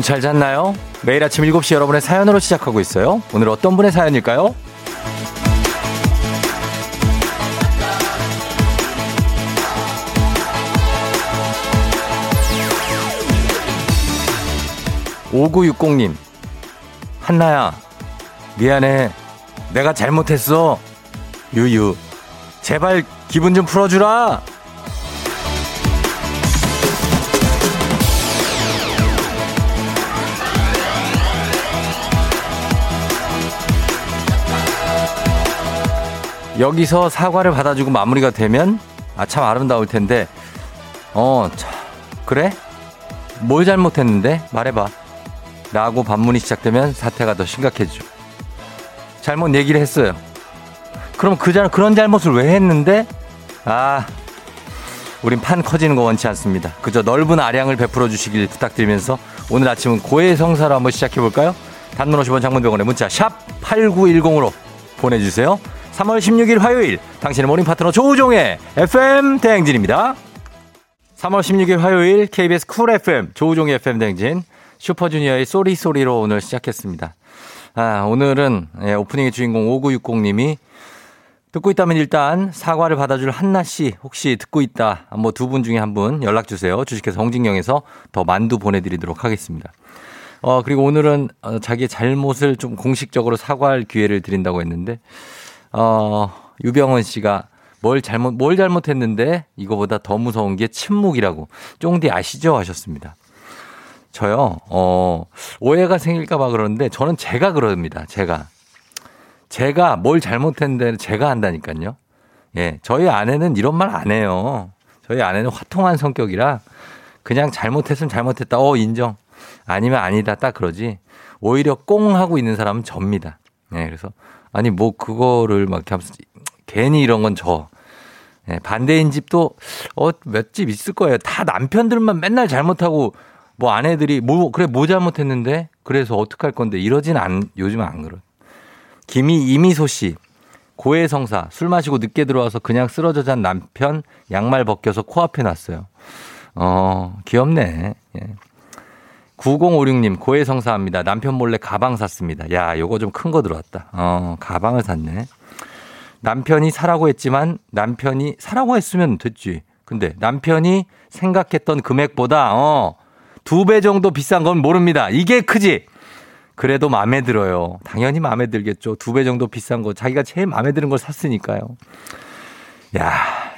여러분 잘 잤나요? 매일 아침 7시 여러분의 사연으로 시작하고 있어요. 오늘 어떤 분의 사연일까요? 5960님, 한나야, 미안해. 내가 잘못했어. 유유, 제발 기분 좀 풀어주라! 여기서 사과를 받아주고 마무리가 되면 아 참 아름다울 텐데. 어 자, 그래? 뭘 잘못했는데? 말해봐. 라고 반문이 시작되면 사태가 더 심각해지죠. 잘못 얘기를 했어요. 그럼 그 잘, 그런 잘못을 왜 했는데? 아 우린 판 커지는 거 원치 않습니다. 그저 넓은 아량을 베풀어 주시길 부탁드리면서 오늘 아침은 고해성사로 한번 시작해 볼까요? 단문 50원 장문 100원에 문자 샵 8910으로 보내주세요 3월 16일 화요일 당신의 morning partner 조우종의 FM 대행진입니다. 3월 16일 화요일 KBS 쿨 FM 조우종의 FM 대행진 슈퍼주니어의 Sorry Sorry로 오늘 시작했습니다. 아, 오늘은 예, 오프닝의 주인공 5960님이 듣고 있다면 일단 사과를 받아줄 한나 씨 혹시 듣고 있다 뭐 두 분 중에 한 분 연락 주세요. 주식회사 홍진경에서 더 만두 보내드리도록 하겠습니다. 어 그리고 오늘은 어, 자기의 잘못을 좀 공식적으로 사과할 기회를 드린다고 했는데 어, 유병원 씨가 뭘 잘못, 뭘 잘못했는데 이거보다 더 무서운 게 침묵이라고. 쫑디 아시죠? 하셨습니다. 저요, 어, 오해가 생길까봐 그러는데 저는 제가 그럽니다. 제가. 제가 뭘 잘못했는데 제가 한다니까요. 예, 저희 아내는 이런 말 안 해요. 저희 아내는 화통한 성격이라 그냥 잘못했으면 잘못했다. 어, 인정. 아니면 아니다. 딱 그러지. 오히려 꽁 하고 있는 사람은 접니다. 예, 그래서 아니 뭐 그거를 막 이렇게 하면서 괜히 이런 건 저. 네, 반대인 집도 어 몇 집 있을 거예요. 다 남편들만 맨날 잘못하고 뭐 아내들이 뭐 그래 뭐 잘못했는데 그래서 어떡할 건데 이러진 안 요즘 안 그러. 김이 이미소 씨 고해성사 술 마시고 늦게 들어와서 그냥 쓰러져 잔 남편 양말 벗겨서 코앞에 놨어요. 어 귀엽네. 예. 9056님, 고해성사합니다. 남편 몰래 가방 샀습니다. 야, 요거 좀 큰 거 들어왔다. 어, 가방을 샀네. 남편이 사라고 했지만 남편이 사라고 했으면 됐지. 근데 남편이 생각했던 금액보다, 어, 두 배 정도 비싼 건 모릅니다. 이게 크지? 그래도 마음에 들어요. 당연히 마음에 들겠죠. 두 배 정도 비싼 거. 자기가 제일 마음에 드는 걸 샀으니까요. 야,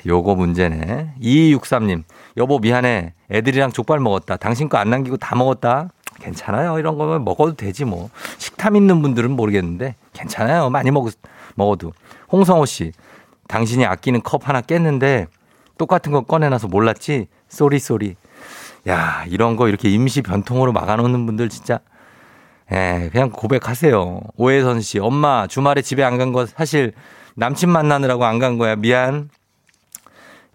요거 문제네. 2263님, 여보 미안해. 애들이랑 족발 먹었다. 당신 거 안 남기고 다 먹었다. 괜찮아요. 이런 거면 먹어도 되지 뭐. 식탐 있는 분들은 모르겠는데 괜찮아요. 많이 먹, 먹어도. 홍성호 씨, 당신이 아끼는 컵 하나 깼는데 똑같은 거 꺼내놔서 몰랐지? sorry sorry. 야, 이런 거 이렇게 임시 변통으로 막아놓는 분들 진짜 예, 그냥 고백하세요. 오해선 씨, 엄마 주말에 집에 안 간 거 사실 남친 만나느라고 안 간 거야. 미안.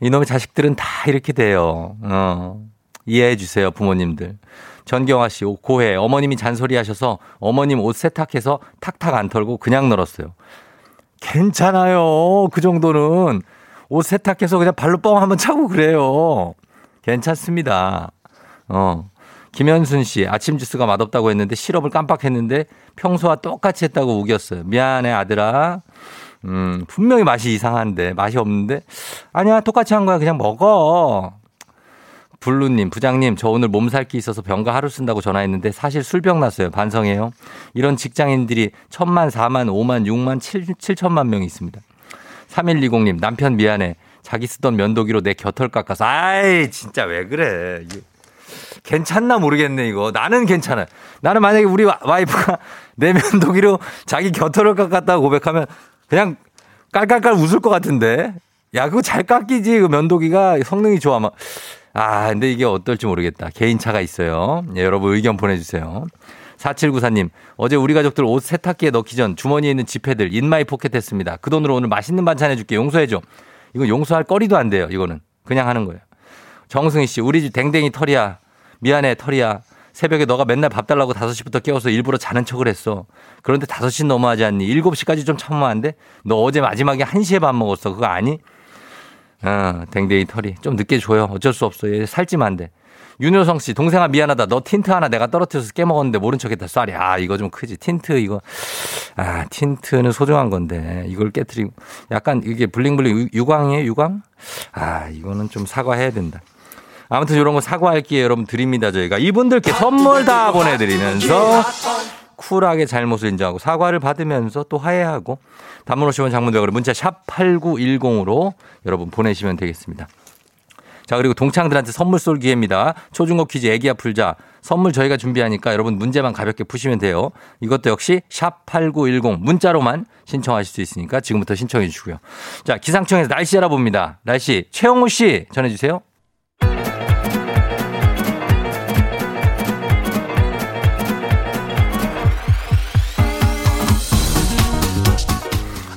이놈의 자식들은 다 이렇게 돼요. 어. 이해해 주세요, 부모님들. 전경아 씨, 고해. 어머님이 잔소리 하셔서 어머님 옷 세탁해서 탁탁 안 털고 그냥 널었어요. 괜찮아요. 그 정도는. 옷 세탁해서 그냥 발로 뻥 한번 차고 그래요. 괜찮습니다. 어. 김현순 씨, 아침 주스가 맛없다고 했는데 시럽을 깜빡했는데 평소와 똑같이 했다고 우겼어요. 미안해, 아들아. 음, 분명히 맛이 이상한데, 맛이 없는데, 아니야, 똑같이 한 거야. 그냥 먹어. 블루님, 부장님, 저 오늘 몸살기 있어서 병가 하루 쓴다고 전화했는데 사실 술병 났어요. 반성해요. 이런 직장인들이 천만, 사만, 오만, 육만, 칠, 칠천만 명이 있습니다. 3120님, 남편 미안해. 자기 쓰던 면도기로 내 곁을 깎아서, 아이, 진짜 왜 그래. 괜찮나 모르겠네, 이거. 나는 괜찮아. 나는 만약에 우리 와이프가 내 면도기로 자기 곁을 깎았다고 고백하면 그냥 깔깔깔 웃을 것 같은데. 야, 그거 잘 깎이지. 그 면도기가 성능이 좋아. 막. 아, 근데 이게 어떨지 모르겠다. 개인차가 있어요. 예, 여러분 의견 보내주세요. 4794님, 어제 우리 가족들 옷 세탁기에 넣기 전 주머니에 있는 지폐들 in my pocket 했습니다. 그 돈으로 오늘 맛있는 반찬 해줄게. 용서해줘. 이거 용서할 거리도 안 돼요. 이거는. 그냥 하는 거예요. 정승희 씨, 우리 집 댕댕이 털이야. 미안해, 털이야. 새벽에 너가 맨날 밥 달라고 5시부터 깨워서 일부러 자는 척을 했어. 그런데 5시 넘어하지 않니? 7시까지 좀 참으면 안 돼? 너 어제 마지막에 1시에 밥 먹었어. 그거 아니? 어, 댕댕이 털이. 좀 늦게 줘요. 어쩔 수 없어. 얘 살찌면 안 돼. 윤효성 씨, 동생아 미안하다. 너 틴트 하나 내가 떨어뜨려서 깨먹었는데 모른 척 했다. sorry. 아, 이거 좀 크지. 틴트 이거. 아, tint는 소중한 건데 이걸 깨뜨리고 약간 이게 bling bling 유광이에요, 유광? 아, 이거는 좀 사과해야 된다. 아무튼 이런 거 사과할게요. 여러분 드립니다. 저희가 이분들께 선물 다 보내드리면서 쿨하게 잘못을 인정하고 사과를 받으면서 또 화해하고 단문 50원 장문 대으로 문자 샵 8910으로 여러분 보내시면 되겠습니다. 자, 그리고 동창들한테 선물 쏠 기회입니다. 초중고 퀴즈 애기야 풀자. 선물 저희가 준비하니까 여러분 문제만 가볍게 푸시면 돼요. 이것도 역시 샵 8910 문자로만 신청하실 수 있으니까 지금부터 신청해 주시고요. 자, 기상청에서 날씨 알아봅니다. 날씨 최영우 씨 전해 주세요.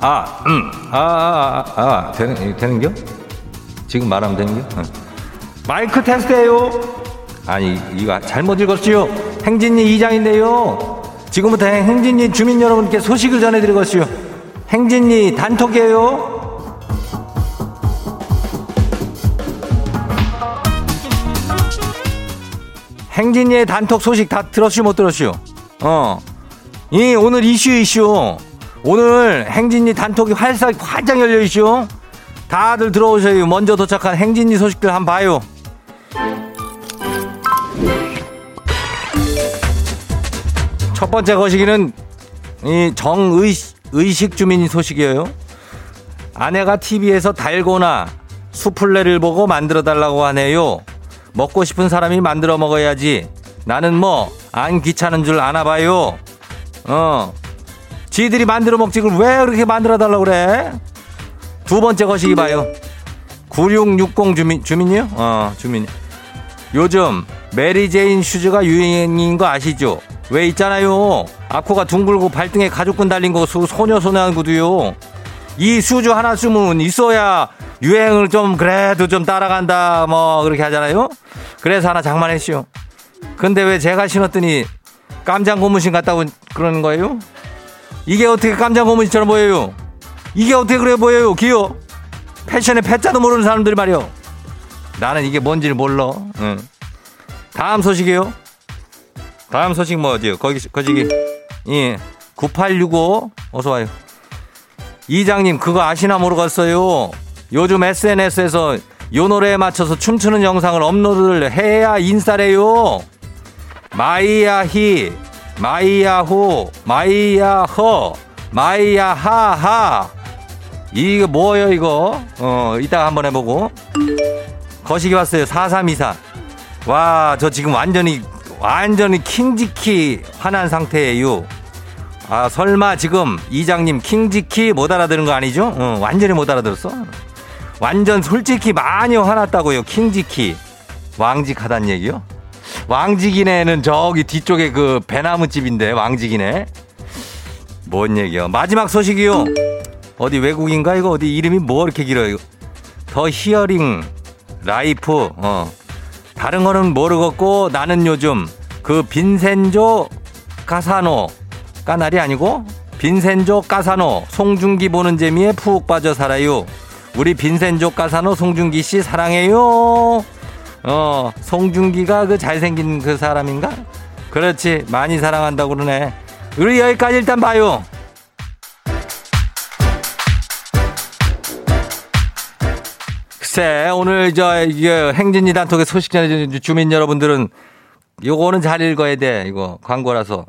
아, 음, 아, 아, 아, 아 되는, 되는겨? 지금 말하면 되는겨? 응. 마이크 테스트예요 아니, 이거 잘못 읽었지요? 행진리 이장인데요. 지금부터 행진리 주민 여러분께 소식을 전해드리겠어요. 행진리 단톡이에요. 행진리의 단톡 소식 다 들었슈 못 들었슈? 어. 이 오늘 이슈 이슈. 오늘 행진리 단톡이 활짝 활짝 열려 있죠. 다들 들어오세요. 먼저 도착한 행진리 소식들 한번 봐요. 첫 번째 거시기는 이 정의식 의식 주민 소식이에요. 아내가 TV에서 달고나 수플레를 보고 만들어 달라고 하네요. 먹고 싶은 사람이 만들어 먹어야지. 나는 뭐 안 귀찮은 줄 아나 봐요. 어. 지들이 만들어 먹지 그걸 왜 그렇게 만들어 달라고 그래? 두 번째 거시기 봐요. 9660 주민, 주민이요? 어, 주민. 요즘 메리 제인 슈즈가 유행인 거 아시죠? 왜 있잖아요. 앞코가 둥글고 발등에 가죽끈 달린 거 소녀소녀한 구두요. 이 슈즈 하나쯤은 있어야 유행을 좀 그래도 좀 따라간다 뭐 그렇게 하잖아요. 그래서 하나 장만했시오. 근데 왜 제가 신었더니 깜장 고무신 같다고 그러는 거예요? 이게 어떻게 깜장 고무신처럼 보여요? 이게 어떻게 그래 보여요? 기어. 패션의 패자도 모르는 사람들이 말이요. 나는 이게 뭔지를 몰라. 응. 다음 소식이요. 다음 소식 뭐지요? 거기 거기 예. 9865 어서 와요. 이장님 그거 아시나 모르겠어요. 요즘 SNS에서 요 노래에 맞춰서 춤추는 영상을 업로드를 해야 인싸래요. 마이야히 마이야호, 마이야허, 마이야하하. 이거 뭐예요, 이거? 어, 이따가 한번 해보고. 거시기 왔어요. 4324. 와, 저 지금 완전히, 완전히 킹직히 화난 상태예요. 아, 설마 지금 이장님 킹직히 못 알아들은 거 아니죠? 어, 완전히 못 알아들었어? 완전 솔직히 많이 화났다고요, 킹직히. 왕직하단 얘기요? 왕지기네는 저기 뒤쪽에 그 배나무 집인데 왕지기네. 뭔 얘기요? 마지막 소식이요. 어디 외국인가 이거 어디 이름이 뭐 이렇게 길어요? 더 히어링 라이프 어 다른 거는 모르겠고 나는 요즘 그 빈센조 까사노 까날이 아니고 빈센조 까사노 송중기 보는 재미에 푹 빠져 살아요. 우리 빈센조 까사노 송중기 씨 사랑해요. 어, 송중기가 그 잘생긴 그 사람인가? 그렇지. 많이 사랑한다고 그러네. 우리 여기까지 일단 봐요. 글쎄, 오늘 저, 이게 행진이 단톡에 소식 전해준 주민 여러분들은 요거는 잘 읽어야 돼. 이거 광고라서.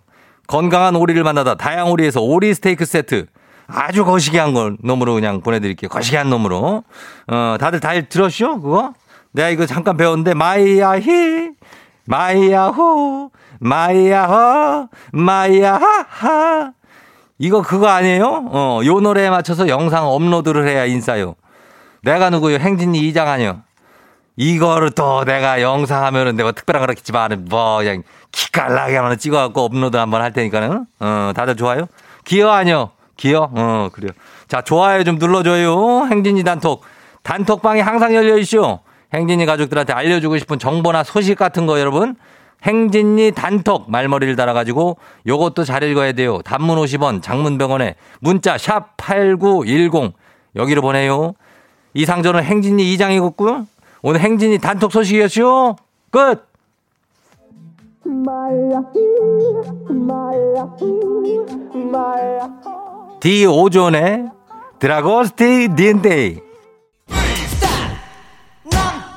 건강한 오리를 만나다 다향오리에서 오리 스테이크 세트. 아주 거시기한 걸 놈으로 그냥 보내드릴게요. 거시기한 놈으로. 어, 다들 잘 들었쇼? 그거? 내가 이거 잠깐 배웠는데 마이야히 마이야호 마이야호 마이야하 이거 그거 아니에요? 어, 요 노래에 맞춰서 영상 업로드를 해야 인싸요. 내가 누구요? 행진리 이장 아니요. 이거를 또 내가 영상 하면은 내가 특별한 거라겠지만 뭐 그냥 기깔나게 한번 찍어갖고 업로드 한번 할 테니까는 어 다들 좋아요? 기어 아니요? 기어? 어 그래요. 자 좋아요 좀 눌러줘요. 행진이 단톡 단톡방이 항상 열려 있쇼. 행진이 가족들한테 알려주고 싶은 정보나 소식 같은 거 여러분 행진이 단톡 말머리를 달아가지고 요것도 잘 읽어야 돼요. 단문 50원 장문병원에 문자 샵 8910 여기로 보내요. 이상저는 행진이 이장이었고요. 오늘 행진이 단톡 소식이었죠. 끝! 디 오존의 드라고스티 딘데이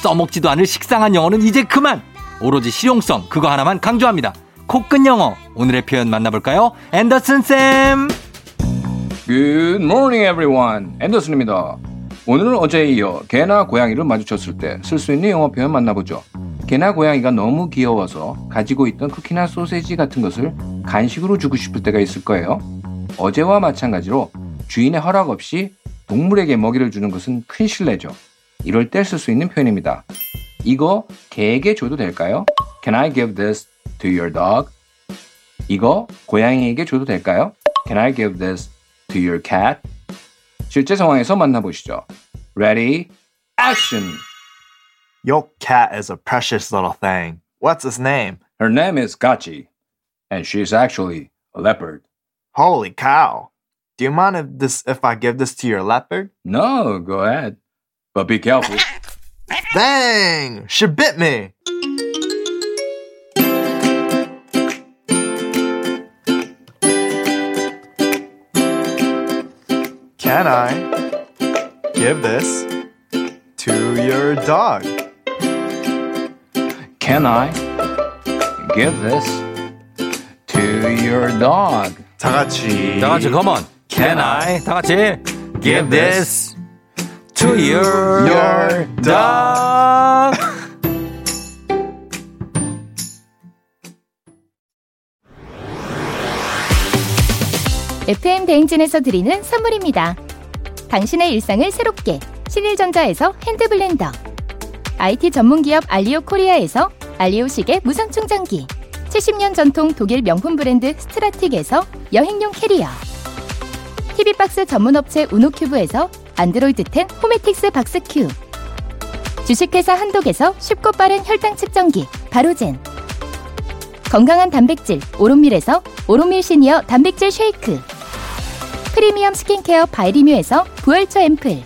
써먹지도 않을 식상한 영어는 이제 그만 오로지 실용성 그거 하나만 강조합니다 코끝 영어 오늘의 표현 만나볼까요 앤더슨 쌤 Good morning, everyone. 앤더슨입니다. 오늘은 어제에 이어 개나 고양이를 마주쳤을 때 쓸 수 있는 영어 표현 만나보죠. 개나 고양이가 너무 귀여워서 가지고 있던 쿠키나 소세지 같은 것을 간식으로 주고 싶을 때가 있을 거예요. 어제와 마찬가지로 주인의 허락 없이 동물에게 먹이를 주는 것은 큰 실례죠. 이럴 때 쓸 수 있는 표현입니다. 이거 개에게 줘도 될까요? Can I give this to your dog? 이거 고양이에게 줘도 될까요? Can I give this to your cat? 실제 상황에서 만나보시죠. Ready, action! Your cat is a precious little thing. What's his name? Her name is Gachi, and she's actually a leopard. Holy cow. Do you mind if this if I give this to your leopard? No, go ahead. But be careful. Dang! She bit me! Can I give this to your dog? Can I give this to your dog? 다 같이 다 같이 come on Can I 다 같이 give this to your, your dog FM 대행진에서 드리는 선물입니다. 당신의 일상을 새롭게 신일전자에서 핸드블렌더. IT 전문기업 알리오 코리아에서 알리오 시계 무선 충전기. 70년 전통 독일 명품 브랜드 스트라틱에서 여행용 캐리어. TV박스 전문업체 우노큐브에서 안드로이드 10 호메틱스 박스큐 주식회사 한독에서 쉽고 빠른 혈당 측정기 바로젠. 건강한 단백질 오롯밀에서 오롯밀 시니어 단백질 쉐이크. 프리미엄 스킨케어 바이리뮤에서 부활초 앰플.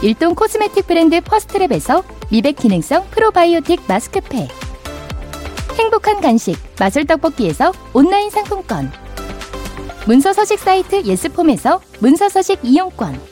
일동 코스메틱 브랜드 퍼스트랩에서 미백 기능성 프로바이오틱 마스크팩. 행복한 간식 마술 떡볶이에서 온라인 상품권. 문서 서식 사이트 예스폼에서 문서 서식 이용권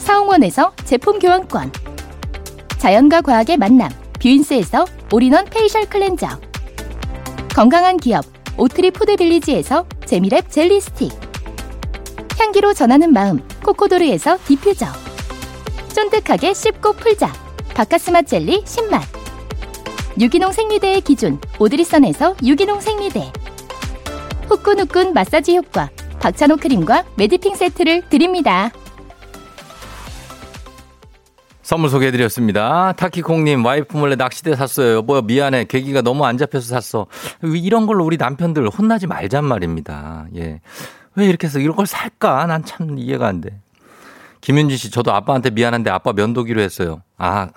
사홍원에서 제품 교환권. 자연과 과학의 만남 뷰인스에서 all-in-one facial cleanser. 건강한 기업 오트리 푸드빌리지에서 재미랩 젤리 스틱. 향기로 전하는 마음 코코도르에서 디퓨저. 쫀득하게 씹고 풀자 박카스맛 젤리 10맛. 유기농 생리대의 기준 오드리선에서 유기농 생리대. 후끈후끈 마사지 효과 박찬호 크림과 매디핑 세트를 드립니다. 선물 소개해드렸습니다. 타키콩님, 와이프 몰래 낚시대 샀어요. 여보, 미안해. 계기가 너무 안 잡혀서 샀어. 이런 걸로 우리 남편들 혼나지 말잔 말입니다. 예. 왜 이렇게 해서 이런 걸 살까? 난 참 이해가 안 돼. 김윤지 씨, 저도 아빠한테 미안한데 아빠 면도기로 했어요. 아,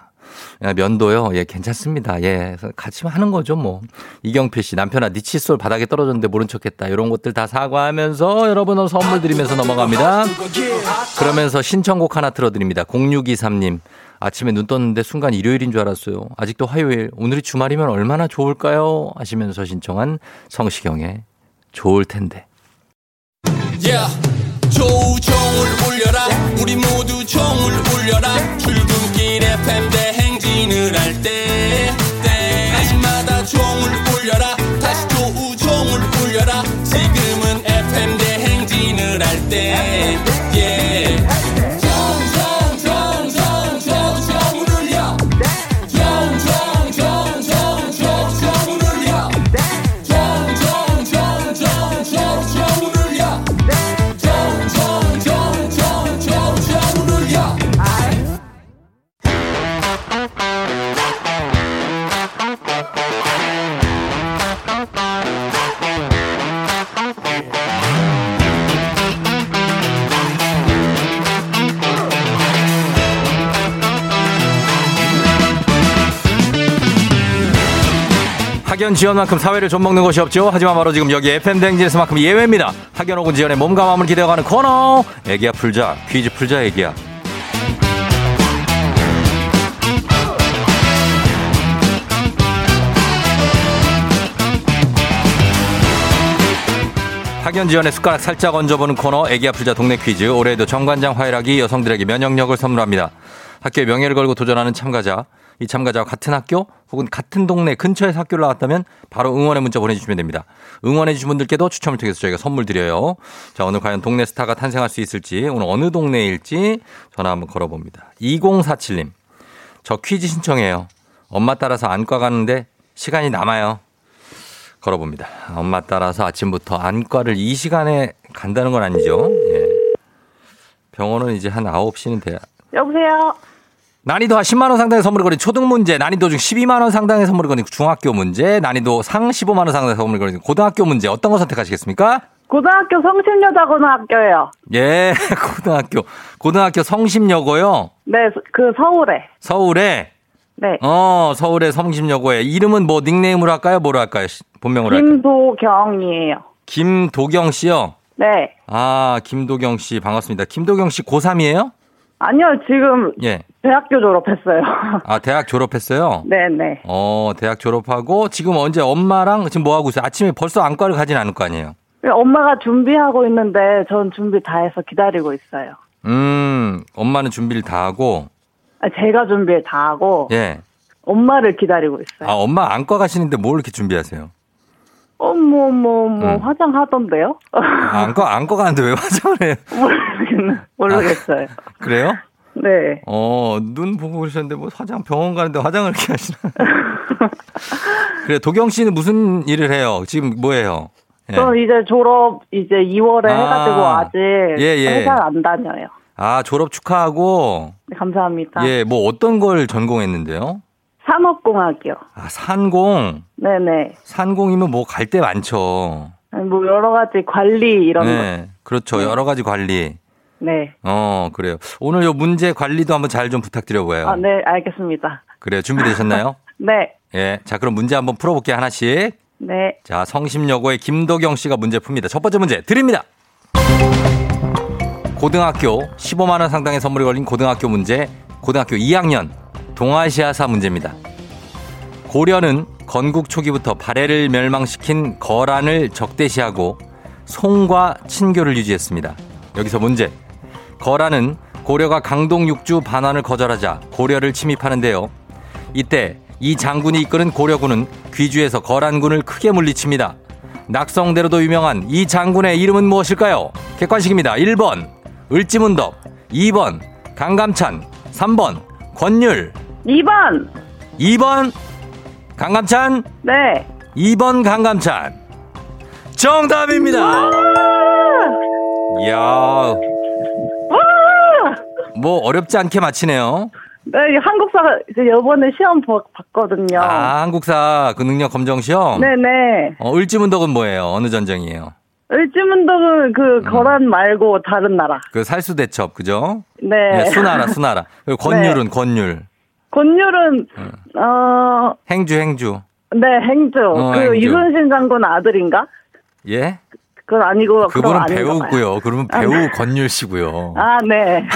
면도요? 예, 괜찮습니다. 예, 같이 하는 거죠, 뭐. 이경필 씨, 남편아, 니 칫솔 바닥에 떨어졌는데 모른 척 했다. 이런 것들 다 사과하면서 여러분 선물 드리면서 넘어갑니다. 그러면서 신청곡 하나 틀어드립니다. 0623님. 아침에 눈 떴는데 순간 일요일인 줄 알았어요. 아직도 화요일. 오늘이 주말이면 얼마나 좋을까요? 하시면서 신청한 성시경의 좋을 텐데. Yeah. 조종을 울려라. 우리 모두 종을 울려라. 출근길 FM 대 행진을 할 때. 때마다 종을 울려라. 다시 조종을 울려라. 지금은 FM 대행진을 할 때. Yeah. 학연 지원만큼 사회를 좀 먹는 것이 없죠. 하지만 바로 지금 여기 FM 댕진에서만큼 예외입니다. 학연 혹은 지원의 몸과 마음을 기대어가는 코너. 애기야 풀자. 퀴즈 풀자 애기야. 학연 지원의 숟가락 살짝 얹어보는 코너 애기야 풀자 동네 퀴즈. 올해도 정관장 화이락이 여성들에게 면역력을 선물합니다. 학교의 명예를 걸고 도전하는 참가자. 이 참가자와 같은 학교 혹은 같은 동네 근처에서 학교를 나왔다면 바로 응원의 문자 보내주시면 됩니다. 응원해주신 분들께도 추첨을 통해서 저희가 선물 드려요. 자, 오늘 과연 동네 스타가 탄생할 수 있을지, 오늘 어느 동네일지 전화 한번 걸어봅니다. 2047님. 저 퀴즈 신청해요. 엄마 따라서 안과 가는데 시간이 남아요. 걸어봅니다. 엄마 따라서 아침부터 안과를 이 시간에 간다는 건 아니죠. 예. 병원은 이제 한 9시는 돼야. 여보세요? 난이도 10만 원 상당의 선물을 거린 초등 문제, 난이도 중 12만 원 상당의 선물을 거린 중학교 문제, 난이도 상 15만 원 상당의 선물을 거린 고등학교 문제, 어떤 거 선택하시겠습니까? 고등학교 성심여자 고등학교요. 예, 고등학교. 고등학교 성심여고요? 네, 그 서울에. 서울에? 네. 어, 서울의 성심여고에. 이름은 뭐 닉네임으로 할까요? 뭐로 할까요? 본명으로 할까요? 김도경이에요. 김도경 씨요? 네. 아, 김도경 씨 반갑습니다. 김도경 씨 고3이에요? 아니요, 지금 예. 대학교 졸업했어요. 아, 대학 졸업했어요? 네네. 어, 대학 졸업하고 지금 언제 엄마랑 지금 뭐 하고 있어요? 아침에 벌써 안과를 가진 않을 거 아니에요? 엄마가 준비하고 있는데 전 준비 다 해서 기다리고 있어요. 음, 엄마는 준비를 다 하고, 아, 제가 준비를 다 하고 예. 엄마를 기다리고 있어요. 아, 엄마 안과 가시는데 뭘 이렇게 준비하세요? 어머, 뭐, 뭐, 음. 화장하던데요? 아, 안과, 안과 가는데 왜 화장을 해요? 모르겠, 모르겠어요. 그래요? 네. 어, 눈 보고 그러셨는데 뭐 화장, 병원 가는데 화장을 이렇게 하시나? 그래, 도경 씨는 무슨 일을 해요? 지금 뭐 해요? 예. 저 이제 졸업 이제 2월에 아. 해가지고 아직 예, 예. 회사 안 다녀요. 아, 졸업 축하하고, 네, 감사합니다. 예, 뭐 어떤 걸 전공했는데요? 산업공학이요. 아, 산공. 네네. 산공이면 뭐 갈 데 많죠. 뭐 여러 가지 관리 이런 거. 네. 그렇죠. 여러 가지 관리. 네. 어, 그래요. 오늘 요 문제 관리도 한번 잘 좀 부탁드려 봐요. 아, 네, 알겠습니다. 그래요. 준비되셨나요? 네. 예. 자, 그럼 문제 한번 풀어 볼게요. 하나씩. 네. 자, 성심여고의 김도경 씨가 문제 풉니다. 첫 번째 문제 드립니다. 고등학교 15만 원 상당의 선물이 걸린 고등학교 문제, 고등학교 2학년 동아시아사 문제입니다. 고려는 건국 초기부터 발해를 멸망시킨 거란을 적대시하고 송과 친교를 유지했습니다. 여기서 문제. 거란은 고려가 강동 육주 반환을 거절하자 고려를 침입하는데요. 이때 이 장군이 이끄는 고려군은 귀주에서 거란군을 크게 물리칩니다. 낙성대로도 유명한 이 장군의 이름은 무엇일까요? 객관식입니다. 1번 을지문덕 2번 강감찬 3번 권율 2번. 2번 강감찬 네. 2번 강감찬 정답입니다. 이야. 뭐 어렵지 않게 맞히네요. 네, 한국사 이제 이번에 시험 보- 봤거든요. 아, 한국사 그 능력 검정 시험. 네네. 어, 을지문덕은 뭐예요? 어느 전쟁이에요? 을지문덕은 그 음. 거란 말고 다른 나라. 그 살수대첩 그죠? 네. 네, 수나라 수나라. 그리고 권율은 권율. 권율은 어, 행주 행주. 네 행주. 어, 그 행주. 이순신 장군 아들인가? 예? 그건 아니고 그분은. 배우고요. 그러면 아, 배우 네. 권율 씨고요. 아 네.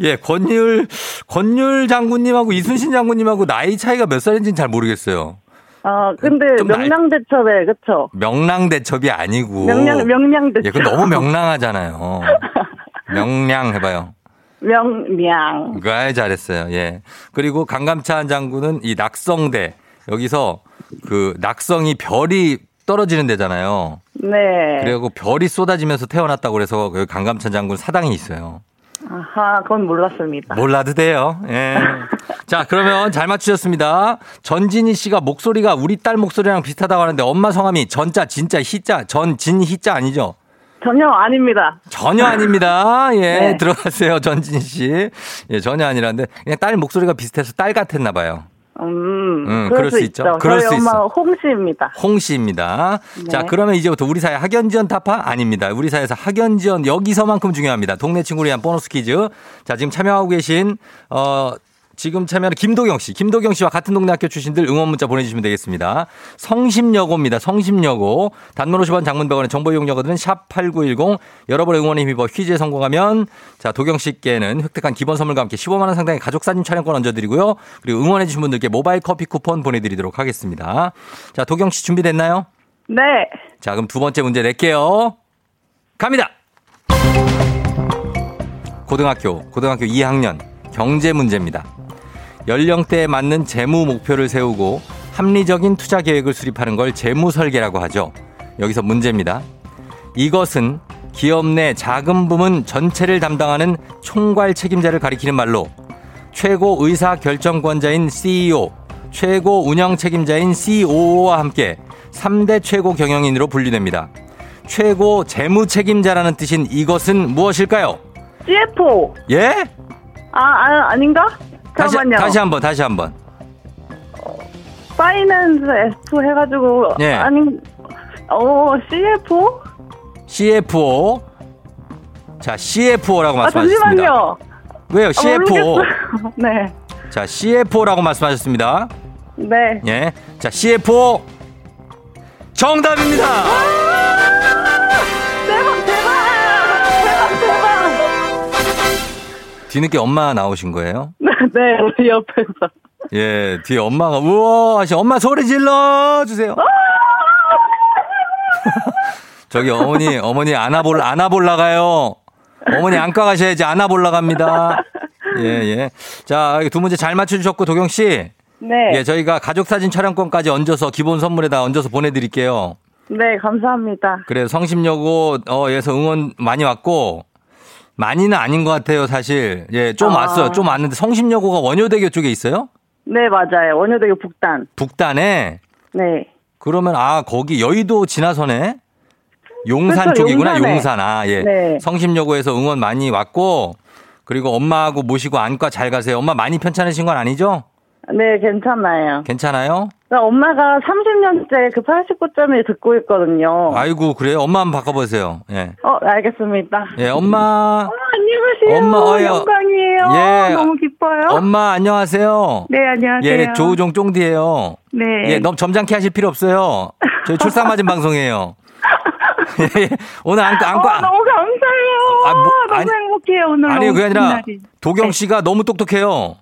예, 권율 권율 장군님하고 이순신 장군님하고 나이 차이가 몇 살인지는 잘 모르겠어요. 어 근데 명량대첩에 그쵸? 명랑대첩이 아니고. 명량 명량대첩. 예, 그 너무 명랑하잖아요. 명량 해봐요. 명량. 아, 잘했어요. 예. 그리고 강감찬 장군은 이 낙성대 여기서 그 낙성이 별이 떨어지는 데잖아요. 네. 그리고 별이 쏟아지면서 태어났다고 그래서 그 강감찬 장군 사당이 있어요. 아하 그건 몰랐습니다. 몰라도 돼요. 예. 자, 그러면 잘 맞추셨습니다. 전진희 씨가 목소리가 우리 딸 목소리랑 비슷하다고 하는데 엄마 성함이 전자, 진짜, 희자, 전진, 희자 아니죠? 전혀 아닙니다. 전혀 아닙니다. 예, 네. 들어가세요, 전진희 씨. 예, 전혀 아니라는데 그냥 딸 목소리가 비슷해서 딸 같았나 봐요. 음, 음, 그럴, 수 수 있죠. 있죠. 그럴 수 엄마 있어. 홍씨입니다. 홍 씨입니다. 네. 자, 그러면 이제부터 우리 사회 학연 지원 타파 아닙니다. 우리 사회에서 학연 지원 여기서만큼 중요합니다. 동네 친구를 위한 보너스 퀴즈. 자, 지금 참여하고 계신 어 지금 참여하는 김도경 씨, 김도경 씨와 같은 동네 학교 출신들 응원 문자 보내주시면 되겠습니다. 성심여고입니다. 성심여고. 단문 50원 장문 100원의 정보 이용료거든 샵8910. 여러분의 응원에 힘입어 퀴즈에 성공하면 자, 도경 씨께는 획득한 기본 선물과 함께 15만 원 상당의 가족 사진 촬영권 얹어드리고요. 그리고 응원해 주신 분들께 모바일 커피 쿠폰 보내드리도록 하겠습니다. 자, 도경 씨 준비됐나요? 네. 자, 그럼 두 번째 문제 낼게요. 갑니다. 고등학교, 고등학교 2학년 경제 문제입니다. 연령대에 맞는 재무 목표를 세우고 합리적인 투자 계획을 수립하는 걸 재무 설계라고 하죠. 여기서 문제입니다. 이것은 기업 내 자금 부문 전체를 담당하는 총괄 책임자를 가리키는 말로 최고 의사 결정권자인 CEO, 최고 운영 책임자인 COO와 함께 3대 최고 경영인으로 분류됩니다. 최고 재무 책임자라는 뜻인 이것은 무엇일까요? CFO. 예? 아, 아 아닌가? 다시 잠깐만요. 다시 한번 다시 한번. 파이낸스 F 해가지고 예. 아니 어 CFO? CFO. 자, CFO라고 아 말씀하셨습니다. 잠시만요. 왜요? 아, CFO. 모르겠어요. 네. 자, CFO라고 말씀하셨습니다. 네. 예. 자, CFO 정답입니다. 뒤늦게 엄마 나오신 거예요? 네, 네 우리 옆에서. 예, 뒤에 엄마가 우와 하시 엄마 소리 질러 주세요. 저기 어머니 어머니 안아볼 안아볼라 가요. 어머니 안과 가셔야지 안아볼라 갑니다. 예, 예. 자, 두 문제 잘 맞춰 주셨고 도경 씨. 네. 예, 저희가 가족 사진 촬영권까지 얹어서 기본 선물에다 얹어서 보내 드릴게요. 네, 감사합니다. 그래요. 성심여고에서 응원 많이 왔고 많이는 아닌 것 같아요, 사실. 예, 좀 아. 왔어요. 좀 왔는데 성심여고가 원효대교 쪽에 있어요? 네, 맞아요. 원효대교 북단. 북단에 네. 그러면 아 거기 여의도 지나서네 용산 그렇죠, 쪽이구나 용산에. 용산 아 예 네. 성심여고에서 응원 많이 왔고 그리고 엄마하고 모시고 안과 잘 가세요 엄마 많이 편찮으신 건 아니죠 네, 괜찮아요. 괜찮아요 나 엄마가 30년째 그 89.1 듣고 있거든요. 아이고 그래요 엄마 한번 바꿔보세요 예 어, 알겠습니다. 예, 엄마 어, 안녕하세요. 엄마, 어, 예. 영광이에요. 예. 너무 기뻐요. 엄마 안녕하세요 네, 안녕하세요. 예 조우종 쫑디예요 네. 예 너무 점잖게 하실 필요 없어요 저희 출산 맞은 방송이에요 예, 예. 오늘 안과 안과 어, 너무 감사해요. 아, 뭐, 너무 아니, 행복해요. 오늘 아니 너무 그게 아니라 날이. 도경 네. 씨가 너무 똑똑해요.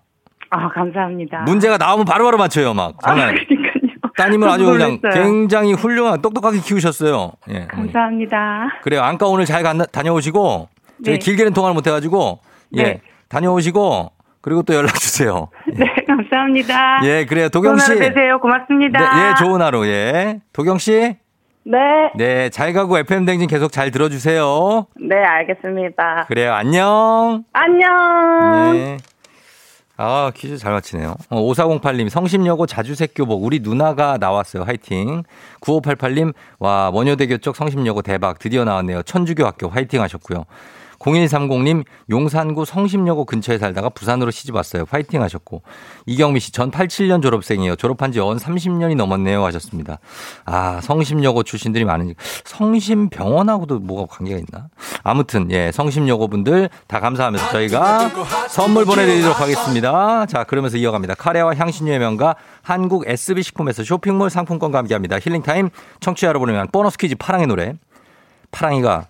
아, 감사합니다. 문제가 나오면 바로바로 맞춰요, 막. 아, 장난. 그러니까요. 따님을 아주 그냥 놀랐어요. 굉장히 훌륭한 똑똑하게 키우셨어요. 예. 어머니. 감사합니다. 그래요. 안과 오늘 잘 가, 다녀오시고 저희 네. 길게는 통화를 못 해가지고 예 네. 다녀오시고 그리고 또 연락 주세요. 네, 감사합니다. 예, 그래요. 도경 좋은 씨. 하루 되세요. 고맙습니다. 네, 예, 좋은 하루. 예. 도경 씨. 네, 네, 잘 가고 FM 댕진 계속 잘 들어주세요. 네, 알겠습니다. 그래요. 안녕. 안녕. 네. 아, 퀴즈 잘 맞히네요. 어, 5408님, 성심여고 자주색 교복, 우리 누나가 나왔어요. 화이팅. 9588님, 와, 원효대교 쪽 성심여고 대박. 드디어 나왔네요. 천주교 학교 화이팅 하셨고요. 0130님, 용산구 성심여고 근처에 살다가 부산으로 시집 왔어요. 파이팅 하셨고. 이경미 씨, 전 87년 졸업생이에요. 졸업한 지 언 30년이 넘었네요. 하셨습니다. 아, 성심여고 출신들이 많으니 성심병원하고도 뭐가 관계가 있나? 아무튼, 예, 성심여고 분들 다 감사하면서 저희가 선물 보내드리도록 하겠습니다. 자, 그러면서 이어갑니다. 카레와 향신료의 명가 한국 SB식품에서 쇼핑몰 상품권과 함께 합니다. 힐링타임 청취자 여러분을 위한 보너스 퀴즈 파랑의 노래. 파랑이가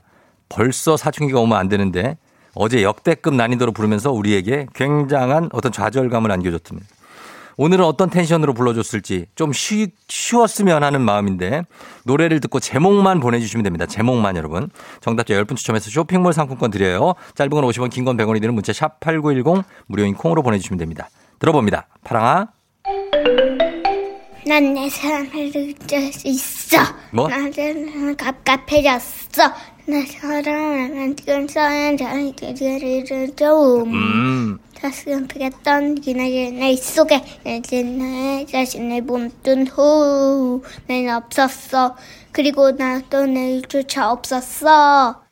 벌써 사춘기가 오면 안 되는데 어제 역대급 난이도로 부르면서 우리에게 굉장한 어떤 좌절감을 안겨줬습니다. 오늘은 어떤 텐션으로 불러줬을지 좀 쉬, 쉬웠으면 하는 마음인데 노래를 듣고 제목만 보내주시면 됩니다. 제목만 여러분. 정답자 10분 추첨해서 쇼핑몰 상품권 드려요. 짧은 건 50원, 긴 건 100원이 드는 문자 샵 8910 무료인 콩으로 보내주시면 됩니다. 들어봅니다. 파랑아. 난 내 사랑을 느낄 수 있어. 뭐? 나는 갑갑해졌어. 내 사랑을 지금 써야 자기들을 좀. 음. 가슴 피겠던 기나게 내 속에 내 자신을 몸뜬 후. 난 없었어. 그리고 나도 내일조차 없었어.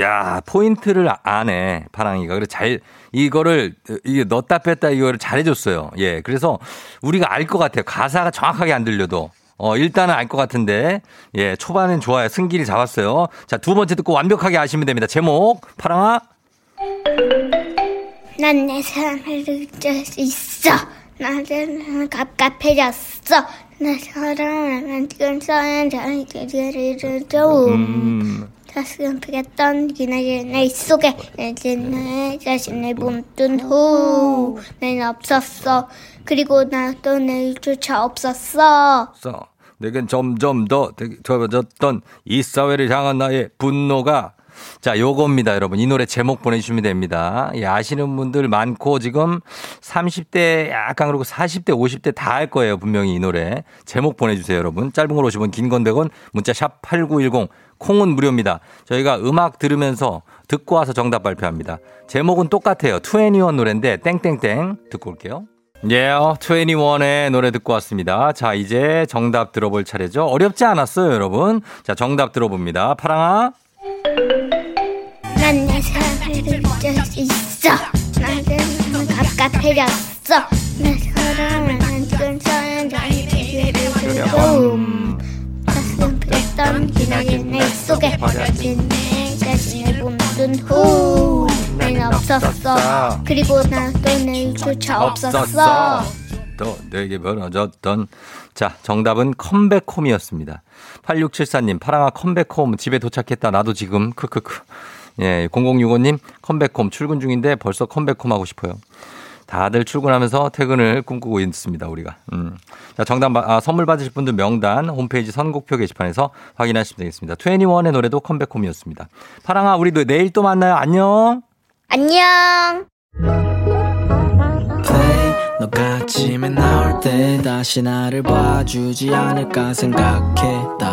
야, 포인트를 아네, 파랑이가. 그래, 잘, 이거를, 이게 넣었다 뺐다 이거를 잘해줬어요. 예. 그래서 우리가 알 것 같아요. 가사가 정확하게 안 들려도. 어, 일단은 알 것 같은데, 예, 초반엔 좋아요. 승기를 잡았어요. 자, 두 번째 듣고 완벽하게 아시면 됩니다. 제목, 파랑아. 난 내 사랑을 느낄 수 있어. 나는 갑갑해졌어. 내 사랑을 지금 써야 자기들을 좀. 음, 가슴 피겠던 기나게 내 속에 이제 내 자신을 몸뜬 후. 난 없었어. 그리고 나도 내일조차 없었어. 써. 내겐 점점 더 더워졌던 이 사회를 향한 나의 분노가 자, 요겁니다, 여러분. 이 노래 제목 보내주시면 됩니다. 예, 아시는 분들 많고 지금 30대 약간 그리고 40대, 50대 다 할 거예요, 분명히 이 노래. 제목 보내주세요, 여러분. 짧은 걸 50원, 긴건 100원, 문자 샵 8910, 콩은 무료입니다. 저희가 음악 들으면서 듣고 와서 정답 발표합니다. 제목은 똑같아요. 21 노래인데 땡땡땡 듣고 올게요. 예, 요 21의 노래 듣고 왔습니다. 자, 이제 정답 들어볼 차례죠. 어렵지 않았어요, 여러분. 자, 정답 들어봅니다. 파랑아. 난 내 사랑을 느낄 수 있어. 나는 갑갑해졌어. 내 사랑을 지금 써야 자기들을 피했던 기나게 내 속에 이제 내 자신을 몸뜬 후. 난 없었어. 그리고 나도 내일조차 없었어. 또 내게 벌어졌던 자 정답은 컴백홈이었습니다. 8674님 파랑아 컴백홈 집에 도착했다 나도 지금 크크크 예 0065님 컴백홈 출근 중인데 벌써 컴백홈 하고 싶어요. 다들 출근하면서 퇴근을 꿈꾸고 있습니다 우리가. 음. 자 정답 바- 아, 선물 받으실 분들 명단 홈페이지 선곡표 게시판에서 확인하시면 되겠습니다. 21의 노래도 컴백홈이었습니다. 파랑아 우리 내일 또 만나요 안녕. 안녕. 너가 아침에 나올 때 다시 나를 봐주지 않을까 생각해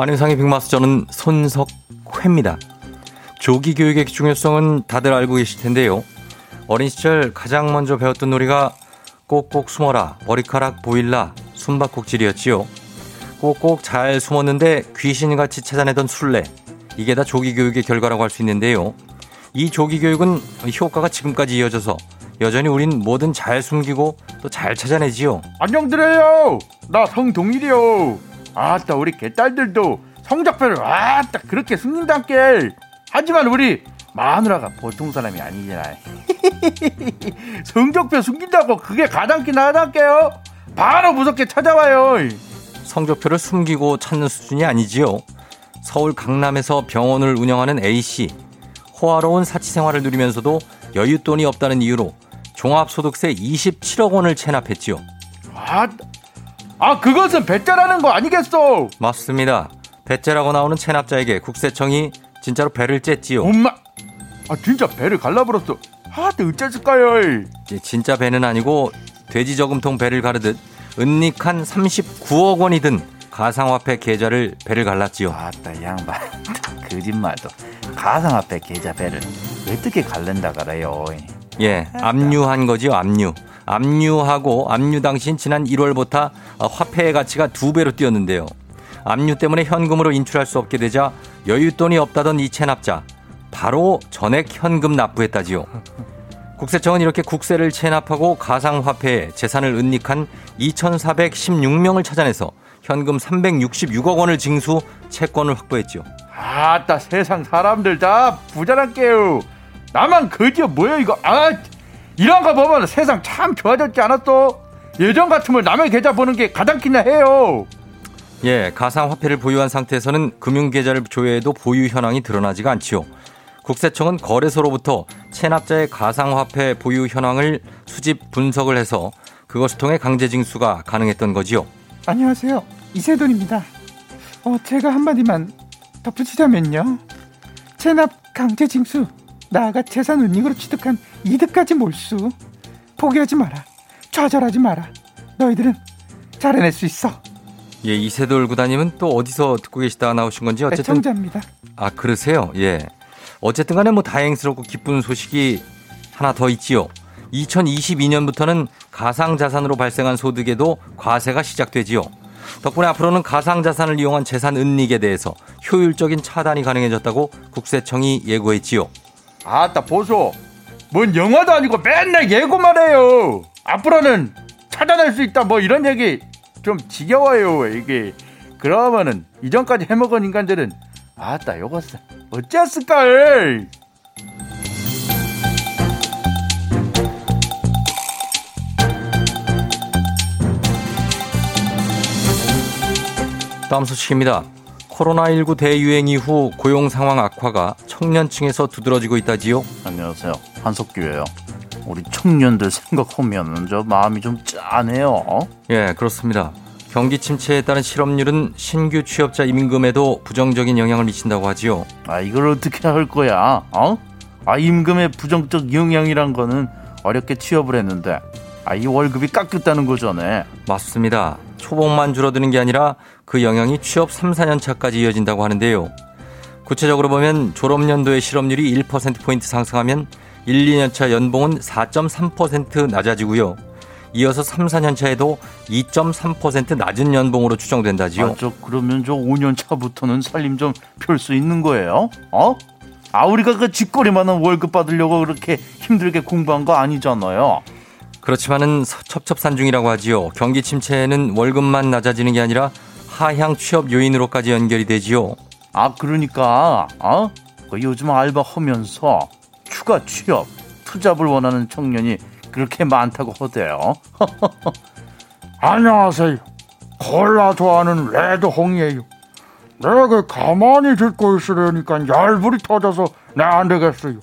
안윤상의 빅마스 저는 손석회입니다. 조기 교육의 중요성은 다들 알고 계실 텐데요. 어린 시절 가장 먼저 배웠던 놀이가 꼭꼭 숨어라, 머리카락 보일라, 숨바꼭질이었지요. 꼭꼭 잘 숨었는데 귀신같이 찾아내던 술래. 이게 다 조기 교육의 결과라고 할 수 있는데요. 이 조기 교육은 효과가 지금까지 이어져서 여전히 우린 뭐든 잘 숨기고 또 잘 찾아내지요. 안녕 드려요. 나 성동일이요. 아따 우리 개딸들도 성적표를 아따 그렇게 숨긴단께. 하지만 우리 마누라가 보통 사람이 아니잖아. 성적표 숨긴다고 그게 가당키 나단께요. 바로 무섭게 찾아와요. 성적표를 숨기고 찾는 수준이 아니지요. 서울 강남에서 병원을 운영하는 A씨. 호화로운 사치 생활을 누리면서도 여윳돈이 없다는 이유로 종합소득세 27억 원을 체납했지요. 아, 아 그것은 배짜라는 거 아니겠어? 맞습니다. 배째라고 나오는 체납자에게 국세청이 진짜로 배를 쬐지요. 엄마, 아 진짜 배를 갈라버렸어. 아, 또 어째을까요? 진짜 배는 아니고 돼지 저금통 배를 가르듯 은닉한 39억 원이 든 가상화폐 계좌를 배를 갈랐지요. 아따 이 양반 거짓말도 가상화폐 계좌 배를 어떻게 갈른다 그래요? 예, 압류한 거지요, 압류. 압류하고 압류 당시인 지난 1월부터 화폐의 가치가 두 배로 뛰었는데요. 압류 때문에 현금으로 인출할 수 없게 되자 여윳돈이 없다던 이 체납자 바로 전액 현금 납부했다지요. 국세청은 이렇게 국세를 체납하고 가상화폐에 재산을 은닉한 2,416명을 찾아내서 현금 366억 원을 징수 채권을 확보했죠. 아따 세상 사람들 다 부자랄게요. 나만 거지요 뭐야 이거? 아 이런 거 보면 세상 참 좋아졌지 않았어? 예전 같으면 남의 계좌 보는 게 가장 기나 해요. 예, 가상화폐를 보유한 상태에서는 금융계좌를 조회해도 보유 현황이 드러나지가 않지요. 국세청은 거래소로부터 체납자의 가상화폐 보유 현황을 수집 분석을 해서 그것을 통해 강제징수가 가능했던 거지요. 안녕하세요. 이세돈입니다. 어, 제가 한마디만 덧붙이자면요. 체납 강제징수, 나아가 재산 은닉으로 취득한 이득까지 몰수. 포기하지 마라. 좌절하지 마라. 너희들은 잘해낼 수 있어. 예, 이세돌 구단님은 또 어디서 듣고 계시다가 나오신 건지 어쨌든 애청자입니다. 아 그러세요? 예. 어쨌든 간에 뭐 다행스럽고 기쁜 소식이 하나 더 있지요. 2022년부터는 가상자산으로 발생한 소득에도 과세가 시작되지요. 덕분에 앞으로는 가상자산을 이용한 재산 은닉에 대해서 효율적인 차단이 가능해졌다고 국세청이 예고했지요. 아따 보소. 뭔 영화도 아니고 맨날 예고만 해요. 앞으로는 찾아낼 수 있다 뭐 이런 얘기 좀 지겨워요 이게. 그러면은 이전까지 해먹은 인간들은 아따 요것을 어찌했을까? 다음 소식입니다. 코로나19 대유행 이후 고용 상황 악화가 청년층에서 두드러지고 있다지요. 안녕하세요. 한석규예요. 우리 청년들 생각하면 저 마음이 좀 짠해요. 예, 그렇습니다. 경기 침체에 따른 실업률은 신규 취업자 임금에도 부정적인 영향을 미친다고 하지요. 아 이걸 어떻게 할 거야? 어? 아 임금의 부정적 영향이란 거는 어렵게 취업을 했는데 아 이 월급이 깎였다는 거잖아요. 맞습니다. 초봉만 줄어드는 게 아니라 그 영향이 취업 3, 4년 차까지 이어진다고 하는데요. 구체적으로 보면 졸업연도의 실업률이 1%포인트 상승하면 1, 2년 차 연봉은 4.3% 낮아지고요. 이어서 3, 4년 차에도 2.3% 낮은 연봉으로 추정된다지요. 아, 저 그러면 저 5년 차부터는 살림 좀 펼 수 있는 거예요? 어? 아 우리가 그 쥐꼬리만한 월급 받으려고 그렇게 힘들게 공부한 거 아니잖아요. 그렇지만은 첩첩산중이라고 하지요. 경기 침체에는 월급만 낮아지는 게 아니라 하향 취업 요인으로까지 연결이 되지요. 아 그러니까 어? 그 요즘 알바 하면서 추가 취업, 투잡을 원하는 청년이 그렇게 많다고 하대요. 안녕하세요. 콜라 좋아하는 레드홍이에요. 내가 그 가만히 듣고 있으려니까 열불이 터져서 내 안 되겠어요.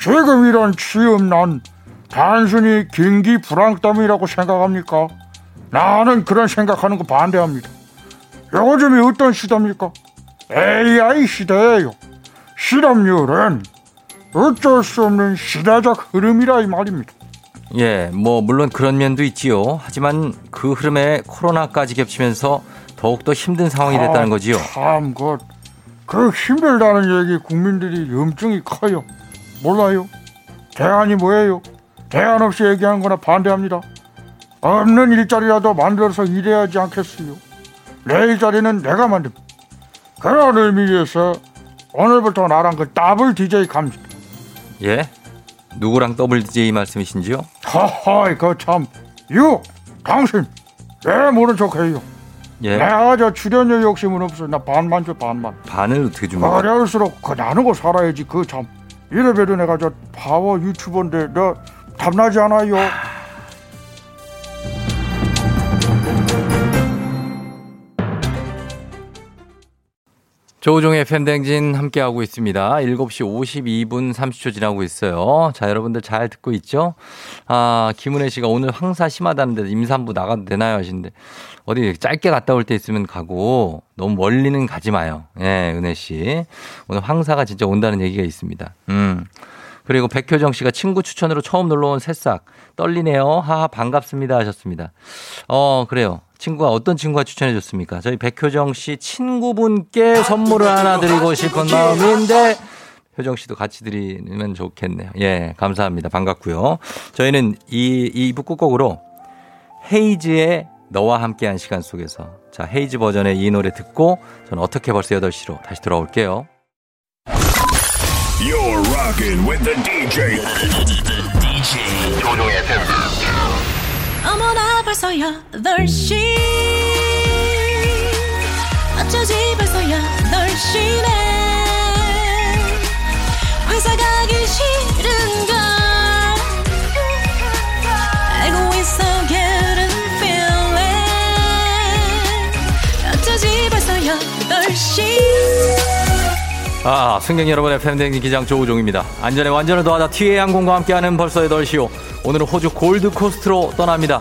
지금 이런 취업 난 단순히 경기 불황 때문이라고 생각합니까? 나는 그런 생각하는 거 반대합니다. 요즘이 어떤 시대입니까? AI 시대예요. 실업률은 어쩔 수 없는 시대적 흐름이라 이 말입니다. 예, 뭐 물론 그런 면도 있지요. 하지만 그 흐름에 코로나까지 겹치면서 더욱더 힘든 상황이 됐다는 아, 거지요. 참, 그, 그 힘들다는 얘기 국민들이 염증이 커요. 몰라요? 대안이 뭐예요? 대안 없이 얘기하는 거나 반대합니다. 없는 일자리라도 만들어서 일해야지 않겠어요? 내 일 자리는 내가 만듭니다. 그런 의미에서 오늘부터 나랑 그 더블 DJ 갑니다. 예? 누구랑 더블 DJ 말씀이신지요? 하하, 그참 you, 당신 왜 모른 척해요? 예. 내가 저 출연료 욕심은 없어. 나 반만 줘 반만. 반을 어떻게 줍니까? 어려울수록 그 나누고 살아야지 그 참. 이래봬도 내가 저 파워 유튜버인데 너 탐나지 않아요? 조우종의 팬댕진 함께하고 있습니다. 7시 52분 30초 지나고 있어요. 자, 여러분들 잘 듣고 있죠? 아, 김은혜 씨가 오늘 황사 심하다는데 임산부 나가도 되나요? 하시는데, 어디 짧게 갔다 올 때 있으면 가고, 너무 멀리는 가지 마요. 예, 은혜 씨. 오늘 황사가 진짜 온다는 얘기가 있습니다. 음. 그리고 백효정 씨가 친구 추천으로 처음 놀러 온 새싹. 떨리네요. 하하, 반갑습니다. 하셨습니다. 어, 그래요. 친구가 어떤 친구가 추천해 줬습니까? 저희 백효정 씨 친구분께 선물을 하나 드리고 싶은 마음인데 효정 씨도 같이 드리면 좋겠네요. 예, 감사합니다. 반갑고요. 저희는 이, 이 북곡곡으로 헤이즈의 너와 함께한 시간 속에서 자, 헤이즈 버전의 이 노래 듣고 저는 어떻게 벌써 8시로 다시 돌아올게요. You're rocking with the DJ. DJ. 벌써 8시 어쩌지 벌써 8시네 회사 가기 싫은걸 알고 있어 getting feeling 어쩌지 벌써 8시 아, 승객 여러분의 팬댕진 기장 조우종입니다. 안전에 완전을 더하다 티웨이 항공과 함께하는 벌써 8시요. 오늘은 호주 골드코스트로 떠납니다.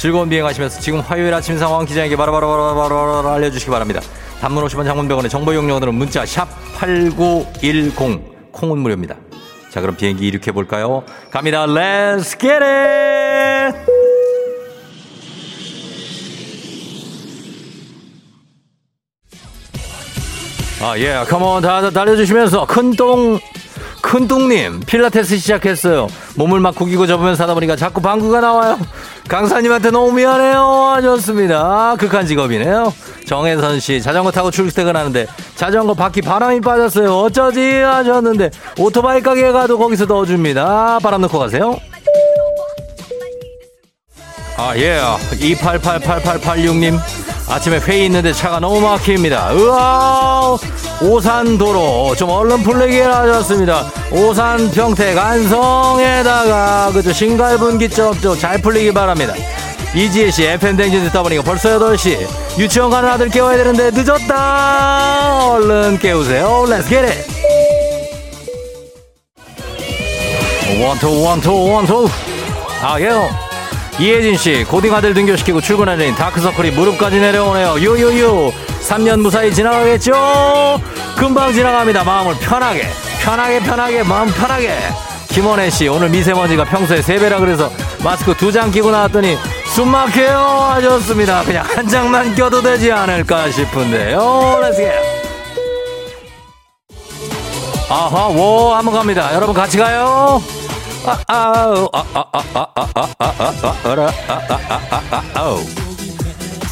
즐거운 비행하시면서 지금 화요일 아침 상황 기장에게 바로바로바로바로 알려주시기 바랍니다. 단문 50원 장문병원의 정보 용료들은 문자 샵 8910 콩은 무료입니다. 자 그럼 비행기 이륙해 볼까요? 갑니다. Let's get it! 아, 예, 컴온, 다, 달려주시면서, 큰 똥, 큰똥님, 필라테스 시작했어요. 몸을 막 구기고 접으면서 하다 보니까 자꾸 방구가 나와요. 강사님한테 너무 미안해요. 하셨습니다. 극한 직업이네요. 정혜선 씨, 자전거 타고 출퇴근하는데, 자전거 바퀴 바람이 빠졌어요. 어쩌지? 하셨는데, 오토바이 가게에 가도 거기서 넣어줍니다. 바람 넣고 가세요. 아, 예. 28888886님. 아침에 회의 있는데 차가 너무 막힙니다. 으아! 오산도로 좀 얼른 풀리게 하셨습니다. 오산 평택 안성에다가 그저 신갈분기점 좀 잘 풀리기 바랍니다. 이지혜 씨 FM 댕진 듣다 보니까 벌써 8시 유치원 가는 아들 깨워야 되는데 늦었다 얼른 깨우세요 렛츠 겟잇 원투 원투 원투 아예요 이혜진 씨, 고딩 아들 등교시키고 출근하는 다크서클이 무릎까지 내려오네요. 유유유. 3년 무사히 지나가겠죠? 금방 지나갑니다. 마음을 편하게, 편하게, 편하게, 마음 편하게. 김원혜 씨, 오늘 미세먼지가 평소에 3배라 그래서 마스크 두 장 끼고 나왔더니 숨 막혀요. 하셨습니다. 그냥 한 장만 껴도 되지 않을까 싶은데요. Let's get. 아하, 워, 한번 갑니다. 여러분 같이 가요.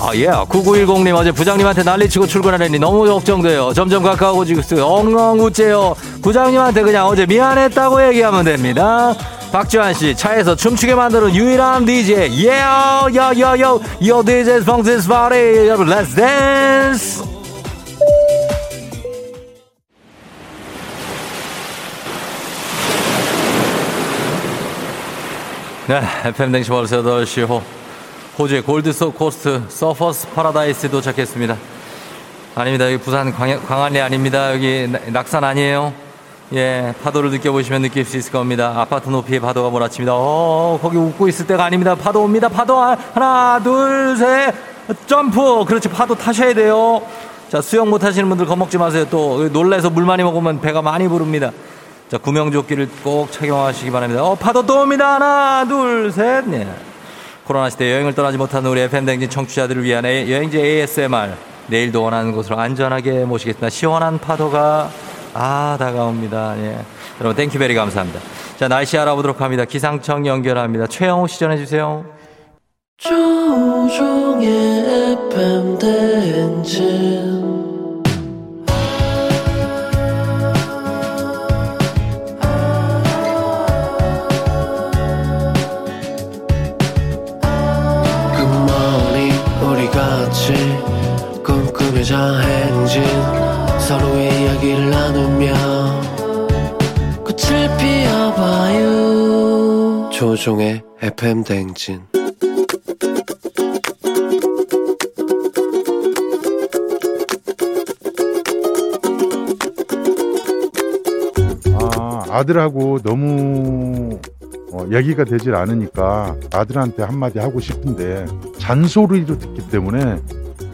아예 9910님 어제 부장님한테 난리치고 출근하려니 너무 걱정돼요 점점 가까워지고 있어요 엉엉 웃재요 부장님한테 그냥 어제 미안했다고 얘기하면 됩니다 박지환 씨 차에서 춤추게 만드는 유일한 DJ 예요 요요요 요 DJ 성진 스파리 여러분 let's dance 네, FM 댕진 벌써 8시 호. 호주의 골드소 코스트 서퍼스 파라다이스에 도착했습니다. 아닙니다. 여기 부산 광, 광안리 아닙니다. 여기 낙산 아니에요. 예, 파도를 느껴보시면 느낄 수 있을 겁니다. 아파트 높이의 파도가 몰아칩니다. 어, 거기 웃고 있을 때가 아닙니다. 파도 옵니다. 파도 하나, 둘, 셋, 점프. 그렇지, 파도 타셔야 돼요. 자, 수영 못 하시는 분들 겁먹지 마세요. 또 놀래서 물 많이 먹으면 배가 많이 부릅니다. 자, 구명조끼를 꼭 착용하시기 바랍니다. 어, 파도 또 옵니다. 하나, 둘, 셋. 네. 코로나 시대 여행을 떠나지 못하는 우리 FM댕진 청취자들을 위한 여행지 ASMR. 내일도 원하는 곳으로 안전하게 모시겠습니다. 시원한 파도가, 아, 다가옵니다. 예. 여러분, thank you very 감사합니다. 자, 날씨 알아보도록 합니다. 기상청 연결합니다. 최영호 씨 전해주세요. 조우종의 FM댕진 조종의 FM 대행진 아, 아들하고 너무 어, 얘기가 되질 않으니까 아들한테 한마디 하고 싶은데 잔소리로 듣기 때문에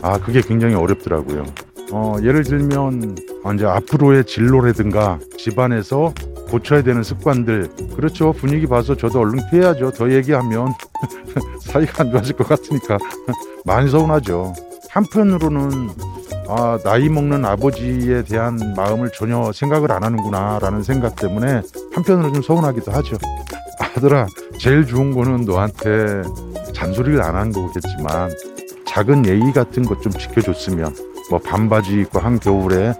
아 그게 굉장히 어렵더라고요. 어, 예를 들면 아, 이제 앞으로의 진로라든가 집안에서 고쳐야 되는 습관들. 그렇죠. 분위기 봐서 저도 얼른 피해야죠. 더 얘기하면 사이가 안 좋아질 것 같으니까 많이 서운하죠. 한편으로는 아, 나이 먹는 아버지에 대한 마음을 전혀 생각을 안 하는구나라는 생각 때문에 한편으로 좀 서운하기도 하죠. 아들아, 제일 좋은 거는 너한테 잔소리를 안 한 거겠지만 작은 예의 같은 것 좀 지켜줬으면 뭐 반바지 입고 한겨울에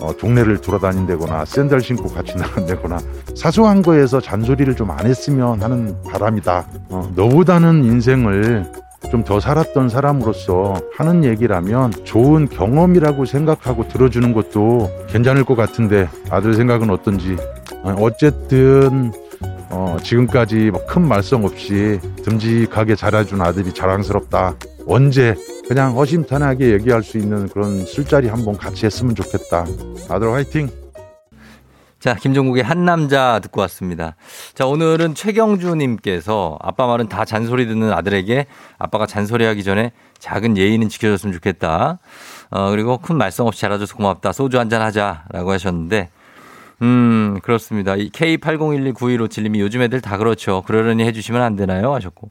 어, 동네를 돌아다닌다거나 샌들 신고 같이 나간다거나 사소한 거에서 잔소리를 좀 안 했으면 하는 바람이다. 어, 너보다는 인생을 좀 더 살았던 사람으로서 하는 얘기라면 좋은 경험이라고 생각하고 들어주는 것도 괜찮을 것 같은데 아들 생각은 어떤지 어, 어쨌든 어, 지금까지 뭐큰 말썽 없이 듬직하게 자라준 아들이 자랑스럽다. 언제 그냥 허심탄회하게 얘기할 수 있는 그런 술자리 한번 같이 했으면 좋겠다. 아들 화이팅! 자, 김종국의 한 남자 듣고 왔습니다. 자, 오늘은 최경주님께서 아빠 말은 다 잔소리 듣는 아들에게 아빠가 잔소리하기 전에 작은 예의는 지켜줬으면 좋겠다. 어, 그리고 큰 말썽 없이 자라줘서 고맙다. 소주 한잔 하자라고 하셨는데, 음, 그렇습니다. 이 K80129157님이 요즘 애들 다 그렇죠. 그러려니 해주시면 안 되나요? 하셨고.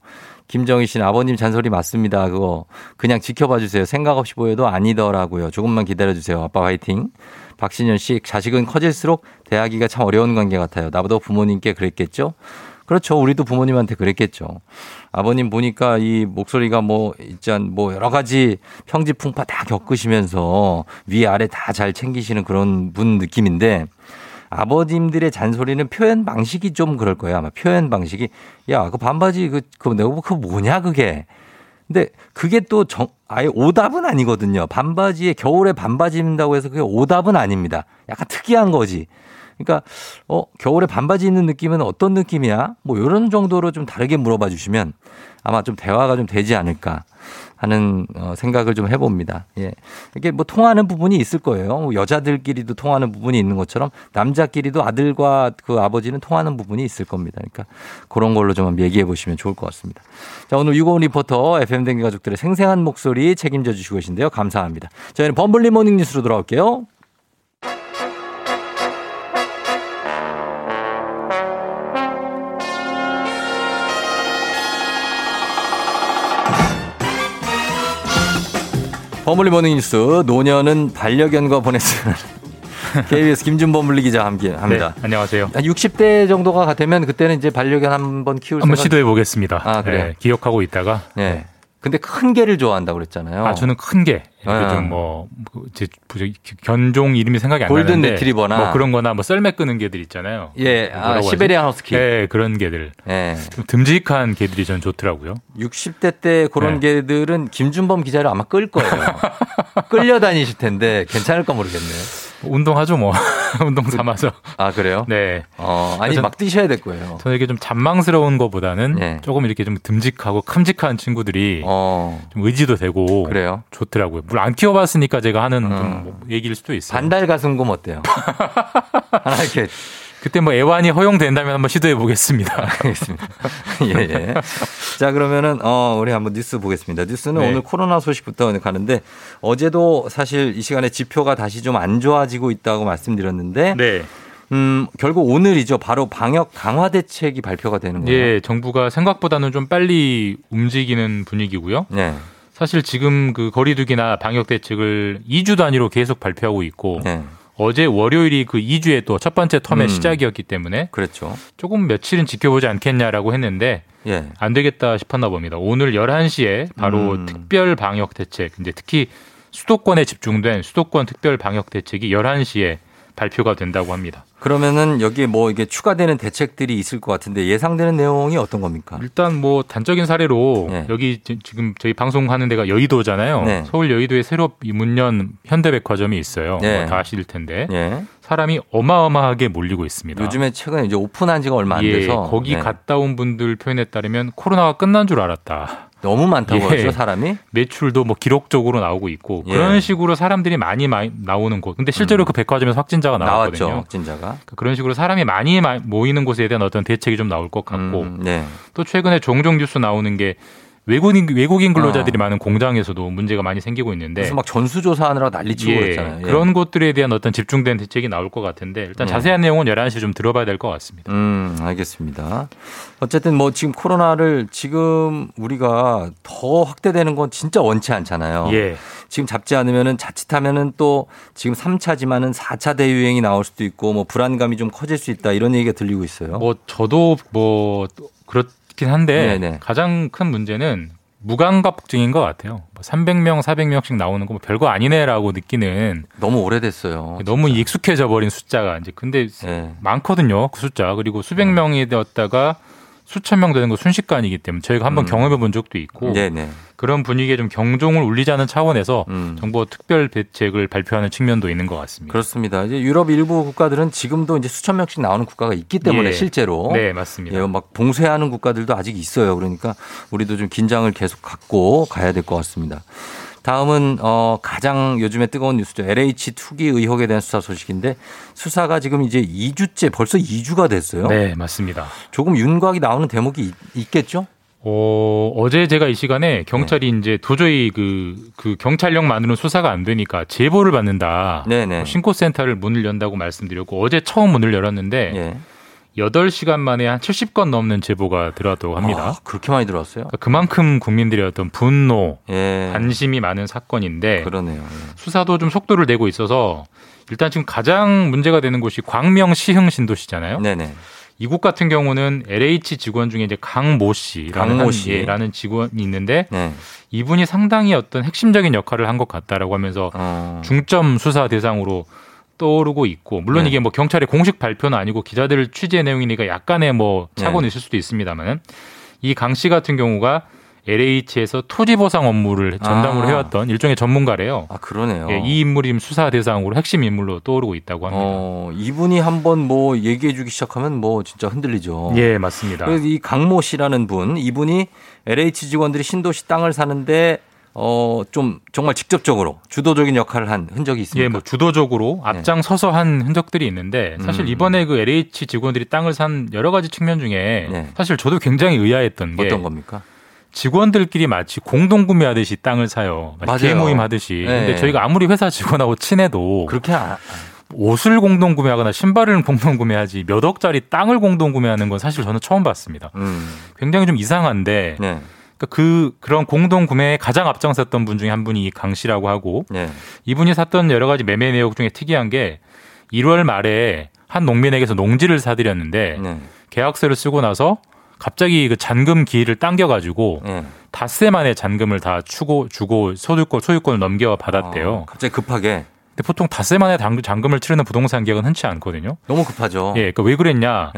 김정희 씨는 아버님 잔소리 맞습니다. 그거 그냥 지켜봐 주세요. 생각 없이 보여도 아니더라고요. 조금만 기다려 주세요. 아빠 화이팅. 박신현 씨, 자식은 커질수록 대하기가 참 어려운 관계 같아요. 나보다 부모님께 그랬겠죠? 그렇죠. 우리도 부모님한테 그랬겠죠. 아버님 보니까 이 목소리가 뭐, 있잖, 뭐 여러 가지 평지풍파 다 겪으시면서 위아래 다 잘 챙기시는 그런 분 느낌인데 아버님들의 잔소리는 표현 방식이 좀 그럴 거예요. 아마 표현 방식이 야, 그 반바지 그, 그 내가 그 뭐냐 그게. 근데 그게 또 정, 아예 오답은 아니거든요. 반바지에 겨울에 반바지 입는다고 해서 그게 오답은 아닙니다. 약간 특이한 거지. 그러니까 어 겨울에 반바지 입는 느낌은 어떤 느낌이야? 뭐 이런 정도로 좀 다르게 물어봐 주시면 아마 좀 대화가 좀 되지 않을까 하는 어, 생각을 좀 해봅니다. 예, 이게 뭐 통하는 부분이 있을 거예요. 뭐 여자들끼리도 통하는 부분이 있는 것처럼 남자끼리도 아들과 그 아버지는 통하는 부분이 있을 겁니다. 그러니까 그런 걸로 좀 얘기해 보시면 좋을 것 같습니다. 자 오늘 유고원 리포터 FM 댕진 가족들의 생생한 목소리 책임져 주시고 계신데요. 감사합니다. 저희는 범블리 morning 뉴스로 돌아올게요. 범블리 morning 뉴스 노년은 반려견과 보냈으면 KBS 김준범블리 기자 함께 합니다. 네, 안녕하세요. 한 60대 정도가 되면 그때는 이제 반려견 한번 키울 한번 생각- 시도해 보겠습니다. 아, 그래요? 네, 기억하고 있다가 네. 근데 큰 개를 좋아한다고 그랬잖아요. 아 저는 큰 게. 네. 좀뭐 제 견종 이름이 생각이 안 골든 나는데 리트리버나. 뭐 그런 거나 뭐 썰매 끄는 개들 있잖아요. 예, 아, 뭐라고 하지? 시베리안 허스키. 네, 그런 개들. 예. 좀 듬직한 개들이 전 좋더라고요. 60대 때 그런 네. 개들은 김준범 기자를 아마 끌 거예요. 끌려 다니실 텐데 괜찮을까 모르겠네요. 운동하죠 뭐. 운동 삼아서. 아 그래요? 네. 어, 아니 전- 막 뛰셔야 될 거예요. 저는 이게 좀 잔망스러운 것보다는 네. 조금 이렇게 좀 듬직하고 큼직한 친구들이 어. 좀 의지도 되고 그래요? 좋더라고요. 물론 안 키워봤으니까 제가 하는 좀뭐 얘기일 수도 있어요. 반달 가슴곰 어때요? 하나 이렇게 그때 뭐 애완이 허용된다면 한번 시도해 보겠습니다. 알겠습니다. 예, 예. 자, 그러면은, 어, 우리 한번 뉴스 보겠습니다. 뉴스는 네. 오늘 코로나 소식부터 가는데 어제도 사실 이 시간에 지표가 다시 좀 안 좋아지고 있다고 말씀드렸는데. 네. 음, 결국 오늘이죠. 바로 방역 강화 대책이 발표가 되는 거예요. 예, 정부가 생각보다는 좀 빨리 움직이는 분위기고요. 네. 사실 지금 그 거리두기나 방역 대책을 2주 단위로 계속 발표하고 있고 네. 어제 월요일이 그 2주의 또 첫 번째 텀의 음. 시작이었기 때문에 그렇죠. 조금 며칠은 지켜보지 않겠냐라고 했는데 예. 안 되겠다 싶었나 봅니다. 오늘 11시에 바로 음. 특별 방역 대책, 이제 특히 수도권에 집중된 수도권 특별 방역 대책이 11시에 발표가 된다고 합니다. 그러면은 여기에 뭐 이게 추가되는 대책들이 있을 것 같은데 예상되는 내용이 어떤 겁니까? 일단 뭐 단적인 사례로 네. 여기 지- 지금 저희 방송하는 데가 여의도잖아요. 네. 서울 여의도에 새로 문 연 현대백화점이 있어요. 네. 뭐 다 아실 텐데 예. 사람이 어마어마하게 몰리고 있습니다. 요즘에 최근에 이제 오픈한 지가 얼마 안 예, 돼서 거기 네. 갔다 온 분들 표현에 따르면 코로나가 끝난 줄 알았다. 너무 많다고 예. 하죠, 사람이? 매출도 뭐 기록적으로 나오고 있고 예. 그런 식으로 사람들이 많이 마- 나오는 곳. 근데 실제로 그 백화점에서 확진자가 나왔죠, 나왔거든요. 확진자가. 그러니까 그런 식으로 사람이 많이 마- 모이는 곳에 대한 어떤 대책이 좀 나올 것 같고 네. 또 최근에 종종 뉴스 나오는 게 외국인 외국인 근로자들이 어. 많은 공장에서도 문제가 많이 생기고 있는데 그래서 막 전수조사하느라 난리치고 예, 그랬잖아요. 예. 그런 곳들에 대한 어떤 집중된 대책이 나올 것 같은데 일단 네. 자세한 내용은 11시에 좀 들어봐야 될 것 같습니다. 음, 알겠습니다. 어쨌든 뭐 지금 코로나를 지금 우리가 더 확대되는 건 진짜 원치 않잖아요. 예. 지금 잡지 않으면은 자칫하면은 또 지금 3차지만은 4차 대유행이 나올 수도 있고 뭐 불안감이 좀 커질 수 있다 이런 얘기가 들리고 있어요. 뭐 저도 뭐 그렇 긴 한데 네네. 가장 큰 문제는 무감각증인 것 같아요. 뭐 300명, 400명씩 나오는 거 뭐 별거 아니네라고 느끼는 너무 오래됐어요. 너무 익숙해져 버린 숫자가 이제 근데 네. 많거든요. 그 숫자. 그리고 수백 명이 되었다가 수천 명 되는 거 순식간이기 때문에 저희가 한번 음. 경험해 본 적도 있고 네네. 그런 분위기에 좀 경종을 울리자는 차원에서 음. 정부 특별 대책을 발표하는 측면도 있는 것 같습니다. 그렇습니다. 이제 유럽 일부 국가들은 지금도 이제 수천 명씩 나오는 국가가 있기 때문에 예. 실제로 네, 맞습니다. 예, 막 봉쇄하는 국가들도 아직 있어요. 그러니까 우리도 좀 긴장을 계속 갖고 가야 될 것 같습니다. 다음은 어 가장 요즘에 뜨거운 뉴스죠. LH 투기 의혹에 대한 수사 소식인데 수사가 지금 이제 2주째 벌써 2주가 됐어요. 네, 맞습니다. 조금 윤곽이 나오는 대목이 있, 겠죠 어, 어제 제가 이 시간에 경찰이 네. 이제 도저히 그, 그 경찰력만으로는 수사가 안 되니까 제보를 받는다. 네네. 뭐 신고센터를 문을 연다고 말씀드렸고 어제 처음 문을 열었는데 예. 8시간 만에 한 70건 넘는 제보가 들어왔다고 합니다. 아, 그렇게 많이 들어왔어요? 그만큼 국민들의 어떤 분노, 예. 관심이 많은 사건인데 그러네요. 예. 수사도 좀 속도를 내고 있어서 일단 지금 가장 문제가 되는 곳이 광명 시흥 신도시잖아요. 네네. 이곳 같은 경우는 LH 직원 중에 이제 강모 씨라는 강모 한- 씨. 예, 라는 직원이 있는데 네. 이분이 상당히 어떤 핵심적인 역할을 한 것 같다라고 하면서 어. 중점 수사 대상으로 떠오르고 있고 물론 네. 이게 뭐 경찰의 공식 발표는 아니고 기자들 취재 내용이니까 약간의 뭐 착오는 네. 있을 수도 있습니다만 이강 씨 같은 경우가 LH에서 토지 보상 업무를 전담으로 아. 해왔던 일종의 전문가래요. 아 그러네요. 예, 이 인물이 지금 수사 대상으로 핵심 인물로 떠오르고 있다고 합니다. 어, 이분이 한번 뭐 얘기해 주기 시작하면 뭐 진짜 흔들리죠. 예, 맞습니다. 그래서 이 강모 씨라는 분, 이분이 LH 직원들이 신도시 땅을 사는데 어, 좀 정말 직접적으로 주도적인 역할을 한 흔적이 있습니다. 예, 뭐 주도적으로 앞장서서 한 흔적들이 있는데 사실 음. 이번에 그 LH 직원들이 땅을 산 여러 가지 측면 중에 사실 저도 굉장히 의아했던 게 네. 어떤 겁니까? 직원들끼리 마치 공동 구매하듯이 땅을 사요. 마치 맞아요. 개모임 하듯이. 네. 근데 저희가 아무리 회사 직원하고 친해도 그렇게 아, 옷을 공동 구매하거나 신발을 공동 구매하지 몇 억짜리 땅을 공동 구매하는 건 사실 저는 처음 봤습니다. 음. 굉장히 좀 이상한데 네. 그러니까 그 그런 공동 구매에 가장 앞장섰던 분 중에 한 분이 강 씨라고 하고 네. 이분이 샀던 여러 가지 매매 내역 중에 특이한 게 1월 말에 한 농민에게서 농지를 사들였는데 네. 계약서를 쓰고 나서 갑자기 그 잔금 기일을 당겨가지고 네. 닷새 만에 잔금을 다 추고 주고 소유권 소유권을 넘겨 받았대요. 갑자기 급하게. 근데 보통 닷새 만에 당- 잔금을 치르는 부동산 계약은 흔치 않거든요. 너무 급하죠. 예, 그러니까 왜 그랬냐?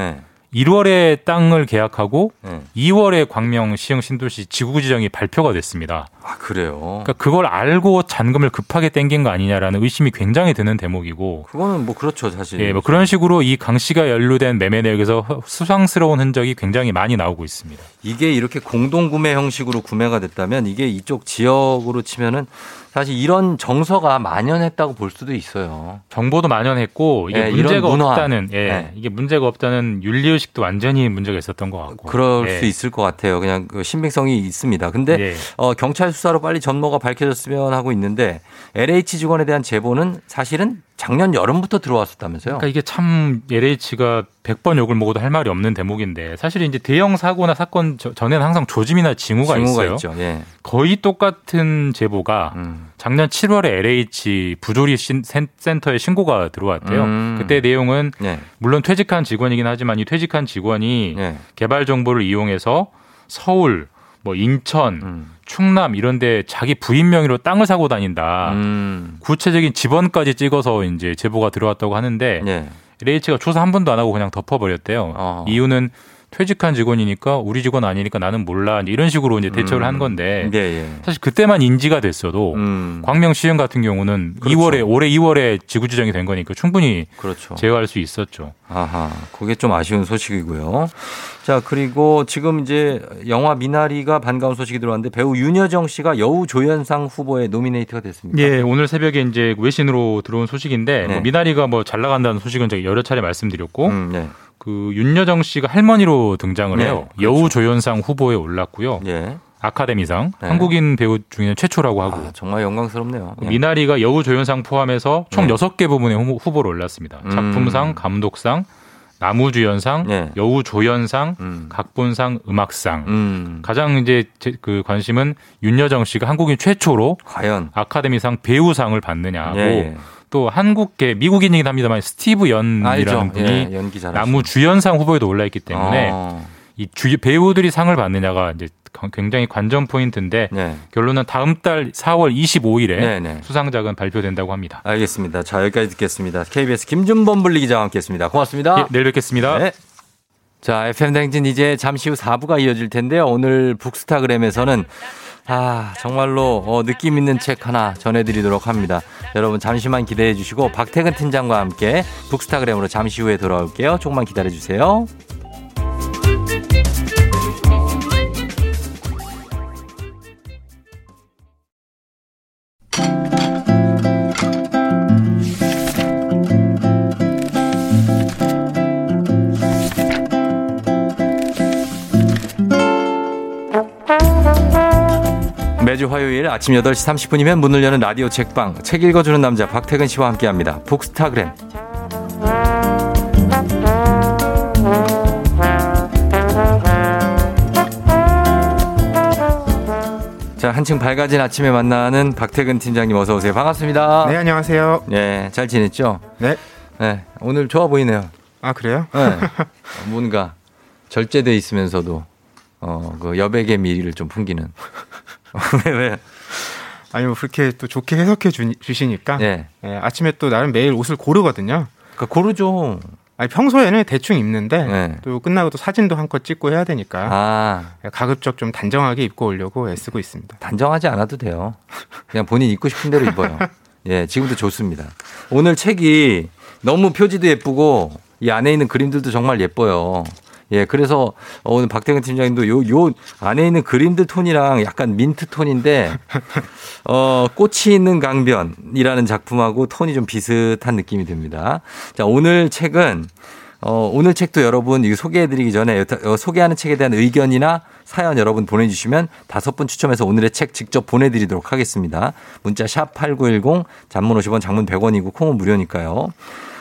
네. 1월에 땅을 계약하고 네. 2월에 광명 시흥 신도시 지구 지정이 발표가 됐습니다. 아, 그래요. 그러니까 그걸 알고 잔금을 급하게 땡긴 거 아니냐라는 의심이 굉장히 드는 대목이고 그거는 뭐 그렇죠, 사실. 예, 뭐 그런 식으로 이 강 씨가 연루된 매매 내역에서 수상스러운 흔적이 굉장히 많이 나오고 있습니다. 이게 이렇게 공동 구매 형식으로 구매가 됐다면 이게 이쪽 지역으로 치면은 사실 이런 정서가 만연했다고 볼 수도 있어요. 정보도 만연했고 이게 예, 이런 문제가. 없다는 예, 네. 이게 문제가 없다는 윤리 의식도 완전히 문제가 있었던 것 같고 그럴 예. 수 있을 것 같아요. 그냥 그 신빙성이 있습니다. 근데 예. 어, 경찰 수사로 빨리 전모가 밝혀졌으면 하고 있는데 LH 직원에 대한 제보는 사실은 작년 여름부터 들어왔었다면서요? 그러니까 이게 참 LH가 100번 욕을 먹어도 할 말이 없는 대목인데 사실 이제 대형 사고나 사건 저- 전에는 항상 조짐이나 징후가, 징후가 있어요. 예. 거의 똑같은 제보가 음. 작년 7월에 LH 부조리 센- 센터에 신고가 들어왔대요. 음. 그때 내용은 네. 물론 퇴직한 직원이긴 하지만 이 퇴직한 직원이 네. 개발 정보를 이용해서 서울, 뭐 인천, 음. 충남 이런 데 자기 부인 명의로 땅을 사고 다닌다. 음. 구체적인 지번까지 찍어서 이제 제보가 들어왔다고 하는데 네. LH가 조사 한 번도 안 하고 그냥 덮어버렸대요. 어. 이유는 퇴직한 직원이니까 우리 직원 아니니까 나는 몰라 이런 식으로 이제 대처를 음. 한 건데 예, 예. 사실 그때만 인지가 됐어도 음. 광명시청 같은 경우는 그렇죠. 2월에 올해 2월에 지구 지정이 된 거니까 충분히 그렇죠. 제어할 수 있었죠. 아하, 그게 좀 아쉬운 소식이고요. 자, 그리고 지금 이제 영화 미나리가 반가운 소식이 들어왔는데 배우 윤여정 씨가 여우 조연상 후보에 노미네이트가 됐습니다. 예, 오늘 새벽에 이제 외신으로 들어온 소식인데 네. 뭐 미나리가 뭐 잘 나간다는 소식은 제가 여러 차례 말씀드렸고 음, 네. 그 윤여정 씨가 할머니로 등장을 네, 해요. 여우 조연상 후보에 올랐고요. 예. 아카데미상 네. 한국인 배우 중에는 최초라고 하고 아, 정말 영광스럽네요. 예. 미나리가 여우 조연상 포함해서 총 네. 여섯 개 부문에 후보- 후보로 올랐습니다. 음. 작품상, 감독상, 나무주연상, 네. 여우 조연상, 음. 각본상, 음악상. 음. 가장 이제 제- 그 관심은 윤여정 씨가 한국인 최초로 과연 아카데미상 배우상을 받느냐고 예, 예. 또 한국계 미국인이긴 합니다만 스티브 연이라는. 분이 예. 나무 주연상 후보에도 올라 있기 때문에 어. 이 주, 배우들이 상을 받느냐가 이제 굉장히 관전 포인트인데 네. 결론은 다음 달 4월 25일에 네, 네. 수상작은 발표된다고 합니다. 알겠습니다. 자, 여기까지 듣겠습니다. KBS 김준범 분리 기자와 함께 했습니다. 고맙습니다. 예, 내일 뵙겠습니다. 네. 자, FM 댕진 이제 잠시 후 4부가 이어질 텐데요. 오늘 북스타그램에서는 아, 정말로 어, 느낌 있는 책 하나 전해드리도록 합니다. 여러분 잠시만 기대해 주시고 박태근 팀장과 함께 북스타그램으로 잠시 후에 돌아올게요. 조금만 기다려 주세요. 매주 화요일 아침 8시 30분이면 문을 여는 라디오 책방 책 읽어주는 남자 박태근 씨와 함께합니다. 북스타그램 자 한층 밝아진 아침에 만나는 박태근 팀장님 어서 오세요. 반갑습니다. 네, 안녕하세요. 네, 잘 지냈죠? 네. 네, 오늘 좋아 보이네요. 아, 그래요? 네. 어, 뭔가 절제돼 있으면서도 어, 그 여백의 미를 좀 풍기는. 왜, 왜? 아니, 뭐, 그렇게 또 좋게 해석해 주, 주시니까. 네. 예, 아침에 또 나름 매일 옷을 고르거든요. 그 고르죠. 아니, 평소에는 대충 입는데. 네. 또 끝나고 또 사진도 한컷 찍고 해야 되니까. 아, 가급적 좀 단정하게 입고 오려고 애쓰고 있습니다. 단정하지 않아도 돼요. 그냥 본인 입고 싶은 대로 입어요. 예, 지금도 좋습니다. 오늘 책이 너무 표지도 예쁘고 이 안에 있는 그림들도 정말 예뻐요. 예, 그래서 오늘 박태근 팀장님도 요, 요 안에 있는 그림들 톤이랑 약간 민트 톤인데, 어, 꽃이 있는 강변이라는 작품하고 톤이 좀 비슷한 느낌이 듭니다. 자, 오늘 책은 어, 오늘 책도 여러분 이거 소개해드리기 전에 소개하는 책에 대한 의견이나 사연 여러분 보내주시면 다섯 분 추첨해서 오늘의 책 직접 보내드리도록 하겠습니다. 문자 샵 8910 단문 50원 장문 100원이고 콩은 무료니까요.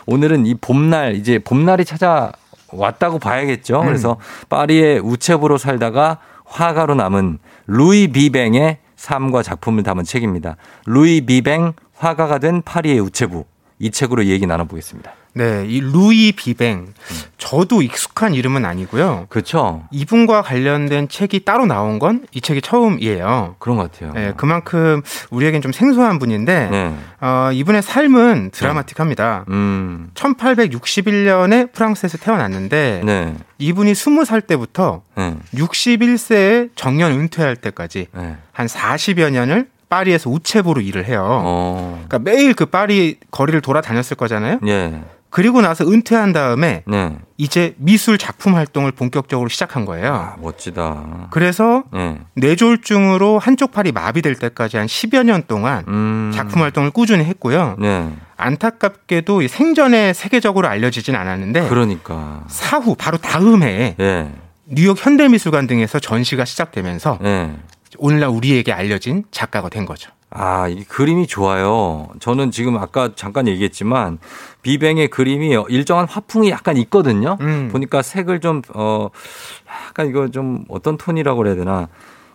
오늘은 이 봄날 이제 봄날이 찾아 왔다고 봐야겠죠. 그래서 파리의 우체부로 살다가 화가로 남은 루이 비뱅의 삶과 작품을 담은 책입니다. 루이 비뱅 화가가 된 파리의 우체부 이 책으로 이 얘기 나눠보겠습니다. 네, 이 루이 비뱅. 저도 익숙한 이름은 아니고요. 그렇죠. 이분과 관련된 책이 따로 나온 건 이 책이 처음이에요. 그런 것 같아요. 네, 그만큼 우리에겐 좀 생소한 분인데 네. 어, 이분의 삶은 드라마틱합니다. 음. 1861년에 프랑스에서 태어났는데 네. 이분이 20살 때부터 네. 61세에 정년 은퇴할 때까지 네. 한 40여 년을 파리에서 우체부로 일을 해요. 어. 그러니까 매일 그 파리 거리를 돌아다녔을 거잖아요. 예. 그리고 나서 은퇴한 다음에 네. 이제 미술 작품 활동을 본격적으로 시작한 거예요. 아, 멋지다. 그래서 네. 뇌졸중으로 한쪽 팔이 마비될 때까지 한 10여 년 동안 음. 작품 활동을 꾸준히 했고요. 네. 안타깝게도 이 생전에 세계적으로 알려지진 않았는데 그러니까. 사후 바로 다음 해에 예. 뉴욕 현대미술관 등에서 전시가 시작되면서 예. 오늘날 우리에게 알려진 작가가 된 거죠. 아, 이 그림이 좋아요. 저는 지금 아까 잠깐 얘기했지만 비뱅의 그림이 일정한 화풍이 약간 있거든요. 음. 보니까 색을 좀, 어, 약간 이거 좀 어떤 톤이라고 그래야 되나.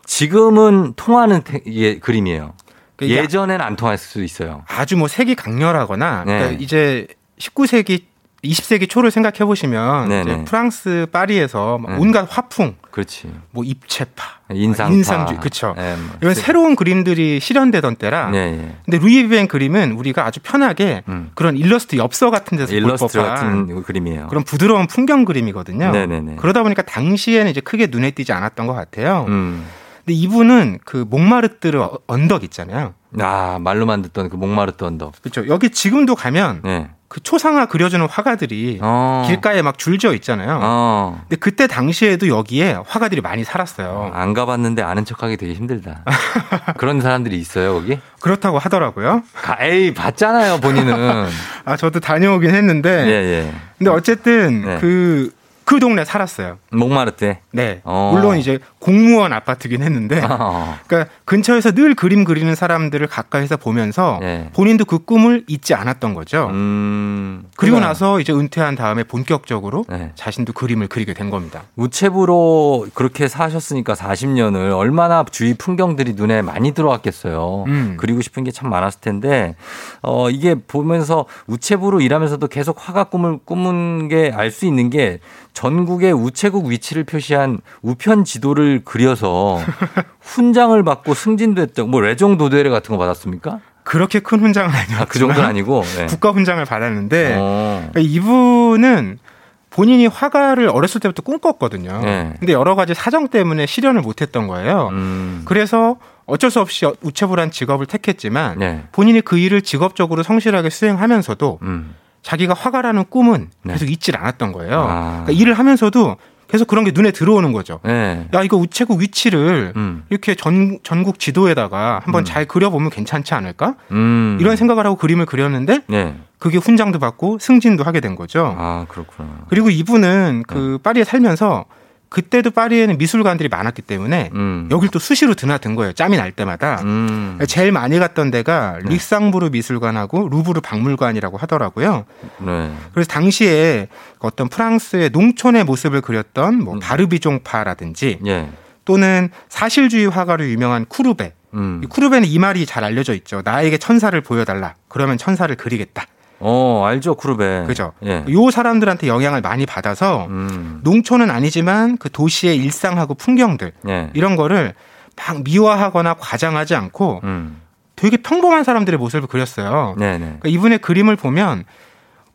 지금은 통하는 테- 예, 그림이에요. 그러니까 예전엔 안 통할 수 있어요. 아주 뭐 색이 강렬하거나 네. 그러니까 이제 19세기 20세기 초를 생각해 보시면 네, 네. 프랑스 파리에서 막 네. 온갖 화풍 그렇지. 뭐 입체파, 인상파. 인상주의, 그렇죠. 예, 뭐. 이런 새로운 그림들이 실현되던 때라. 네, 예. 근데 루이 비뱅 그림은 우리가 아주 편하게 그런 일러스트 엽서 같은 데서 볼 음. 일러스트 법한 같은 그림이에요. 그런 부드러운 풍경 그림이거든요. 네네네. 그러다 보니까 당시에는 이제 크게 눈에 띄지 않았던 것 같아요. 음. 근데 이분은 그 몽마르트르 언덕 있잖아요. 아, 말로만 듣던 그 목마르트 언덕. 그렇죠. 여기 지금도 가면 네. 그 초상화 그려주는 화가들이 어. 길가에 막 줄지어 있잖아요. 어. 근데 그때 당시에도 여기에 화가들이 많이 살았어요. 안 가봤는데 아는 척하기 되게 힘들다. 그런 사람들이 있어요, 거기? 그렇다고 하더라고요. 가, 에이, 봤잖아요, 본인은. 아, 저도 다녀오긴 했는데. 예, 예. 근데 어쨌든 네. 그, 그 동네 살았어요. 목마르트. 네. 어. 물론 이제 공무원 아파트긴 했는데. 어. 그러니까 근처에서 늘 그림 그리는 사람들을 가까이서 보면서 네. 본인도 그 꿈을 잊지 않았던 거죠. 음. 그리고 그러니까 나서 이제 은퇴한 다음에 본격적으로 네. 자신도 그림을 그리게 된 겁니다. 우체부로 그렇게 사셨으니까 40년을 얼마나 주위 풍경들이 눈에 많이 들어왔겠어요. 음. 그리고 싶은 게 참 많았을 텐데, 어, 이게 보면서 우체부로 일하면서도 계속 화가 꿈을 꾸는 게 알 수 있는 게 전국의 우체국 위치를 표시한 우편 지도를 그려서 훈장을 받고 했죠. 뭐 레종 도대회 같은 거 받았습니까? 그렇게 큰 훈장은 아니었지만 아, 그 정도는 아니고. 네. 국가 훈장을 받았는데 어. 그러니까 이분은 본인이 화가를 어렸을 때부터 꿈꿨거든요. 네. 근데 여러 가지 사정 때문에 실현을 못했던 거예요. 음. 그래서 어쩔 수 없이 우체부란 직업을 택했지만 네. 본인이 그 일을 직업적으로 성실하게 수행하면서도 음. 자기가 화가라는 꿈은 네. 계속 잊질 않았던 거예요. 아. 그러니까 일을 하면서도 계속 그런 게 눈에 들어오는 거죠. 네. 야 이거 우체국 위치를 음. 이렇게 전, 전국 지도에다가 한번 잘 그려보면 괜찮지 않을까? 음. 이런 생각을 하고 그림을 그렸는데 네. 그게 훈장도 받고 승진도 하게 된 거죠. 아, 그렇구나. 그리고 이분은 그 네. 파리에 살면서 그때도 파리에는 미술관들이 많았기 때문에 음. 여길 또 수시로 드나든 거예요. 짬이 날 때마다. 음. 제일 많이 갔던 데가 네. 릭상부르 미술관하고 루브르 박물관이라고 하더라고요. 네. 그래서 당시에 어떤 프랑스의 농촌의 모습을 그렸던 뭐 음. 바르비종파라든지 예. 또는 사실주의 화가로 유명한 쿠르베. 음. 이 쿠르베는 이 말이 잘 알려져 있죠. 나에게 천사를 보여달라. 그러면 천사를 그리겠다. 어, 알죠, 쿠르베. 그죠? 예. 요 사람들한테 영향을 많이 받아서 음. 농촌은 아니지만 그 도시의 일상하고 풍경들 예. 이런 거를 막 미화하거나 과장하지 않고 음. 되게 평범한 사람들의 모습을 그렸어요. 네네. 그러니까 이분의 그림을 보면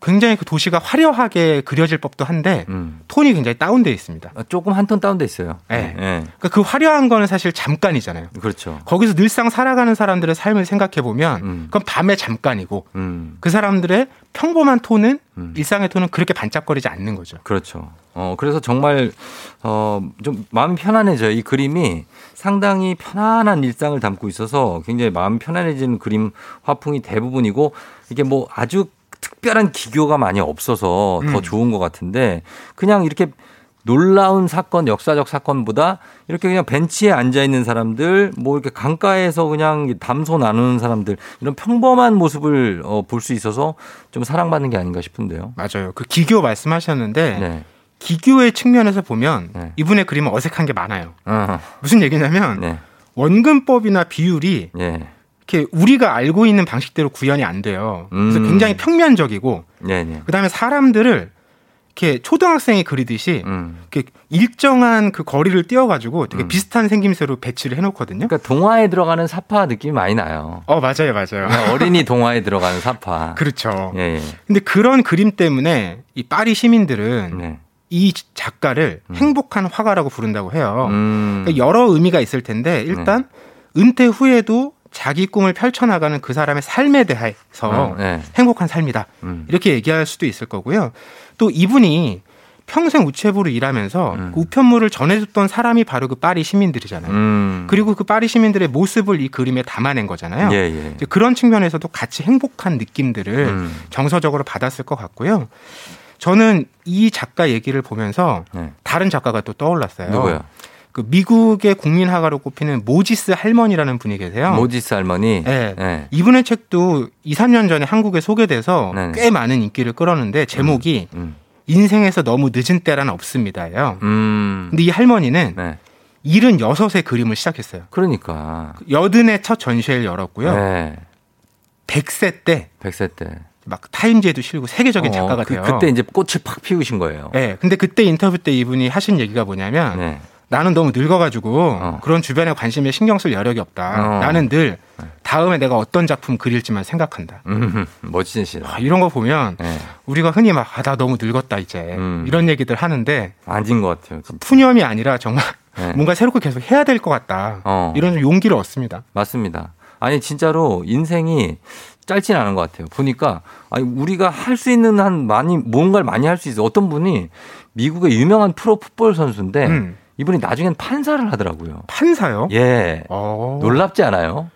굉장히 그 도시가 화려하게 그려질 법도 한데 음. 톤이 굉장히 다운돼 있습니다. 아, 조금 한 톤 다운돼 있어요. 네. 예. 그러니까 그 화려한 거는 사실 잠깐이잖아요. 그렇죠. 거기서 늘상 살아가는 사람들의 삶을 생각해 보면 음. 그건 밤의 잠깐이고 음. 그 사람들의 평범한 톤은 음. 일상의 톤은 그렇게 반짝거리지 않는 거죠. 그렇죠. 어, 그래서 정말, 어, 좀 마음이 편안해져요. 이 그림이 상당히 편안한 일상을 담고 있어서 굉장히 마음이 편안해지는 그림 화풍이 대부분이고 이게 뭐 아주 특별한 기교가 많이 없어서 더 음. 좋은 것 같은데 그냥 이렇게 놀라운 사건, 역사적 사건보다 이렇게 그냥 벤치에 앉아 있는 사람들, 뭐 이렇게 강가에서 그냥 담소 나누는 사람들 이런 평범한 모습을 어, 볼 수 있어서 좀 사랑받는 게 아닌가 싶은데요. 맞아요. 그 기교 말씀하셨는데 네. 기교의 측면에서 보면 네. 이분의 그림은 어색한 게 많아요. 어, 무슨 얘기냐면 네. 원근법이나 비율이 예. 이렇게 우리가 알고 있는 방식대로 구현이 안 돼요. 그래서 음. 굉장히 평면적이고 네, 네. 그다음에 사람들을 이렇게 초등학생이 그리듯이 음. 이렇게 일정한 그 거리를 띄어가지고 되게 비슷한 생김새로 배치를 해놓거든요. 그러니까 동화에 들어가는 사파 느낌이 많이 나요. 어 맞아요, 맞아요. 어린이 동화에 들어가는 사파. 그렇죠. 예, 예. 근데 그런 그림 때문에 이 파리 시민들은 네. 이 작가를 행복한 화가라고 부른다고 해요. 음. 그러니까 여러 의미가 있을 텐데 일단 은퇴 후에도 자기 꿈을 펼쳐나가는 그 사람의 삶에 대해서 어, 네. 행복한 삶이다. 음. 이렇게 얘기할 수도 있을 거고요. 또 이분이 평생 우체부로 일하면서 그 우편물을 전해줬던 사람이 바로 그 파리 시민들이잖아요. 음. 그리고 그 파리 시민들의 모습을 이 그림에 담아낸 거잖아요. 예, 예. 그런 측면에서도 같이 행복한 느낌들을 음. 정서적으로 받았을 것 같고요. 저는 이 작가 얘기를 보면서 네. 다른 작가가 또 떠올랐어요. 누구요? 그 미국의 국민 화가로 꼽히는 모지스 할머니라는 분이 계세요. 모지스 할머니. 네. 네. 이분의 책도 2, 3년 전에 한국에 소개돼서 네네. 꽤 많은 인기를 끌었는데 제목이 음. 인생에서 너무 늦은 때란 없습니다예요. 음. 근데 이 할머니는 네. 76의 그림을 시작했어요. 그러니까. 여든의 첫 전시회를 열었고요. 네. 100세 때 100세 때. 막 타임지에도 실고 세계적인 어, 작가가 그, 돼요. 그때 이제 꽃을 팍 피우신 거예요. 네, 근데 그때 인터뷰 때 이분이 하신 얘기가 뭐냐면 네. 나는 너무 늙어가지고 그런 주변에 관심에 신경 쓸 여력이 없다. 어. 나는 늘 다음에 내가 어떤 작품 그릴지만 생각한다. 음, 멋지시다. 아, 이런 거 보면 네. 우리가 흔히 막, 아, 나 너무 늙었다, 이제. 음. 이런 얘기들 하는데. 아닌 것 같아요. 진짜. 푸념이 아니라 정말 네. 뭔가 새롭게 계속 해야 될 것 같다. 어. 이런 용기를 얻습니다. 맞습니다. 아니 진짜로 인생이 짧진 않은 것 같아요. 보니까 아니 우리가 할 수 있는 한 많이 뭔가를 많이 할 수 있어. 어떤 분이 미국의 유명한 프로 풋볼 선수인데 음. 이분이 나중엔 판사를 하더라고요. 판사요? 예. 놀랍지 않아요?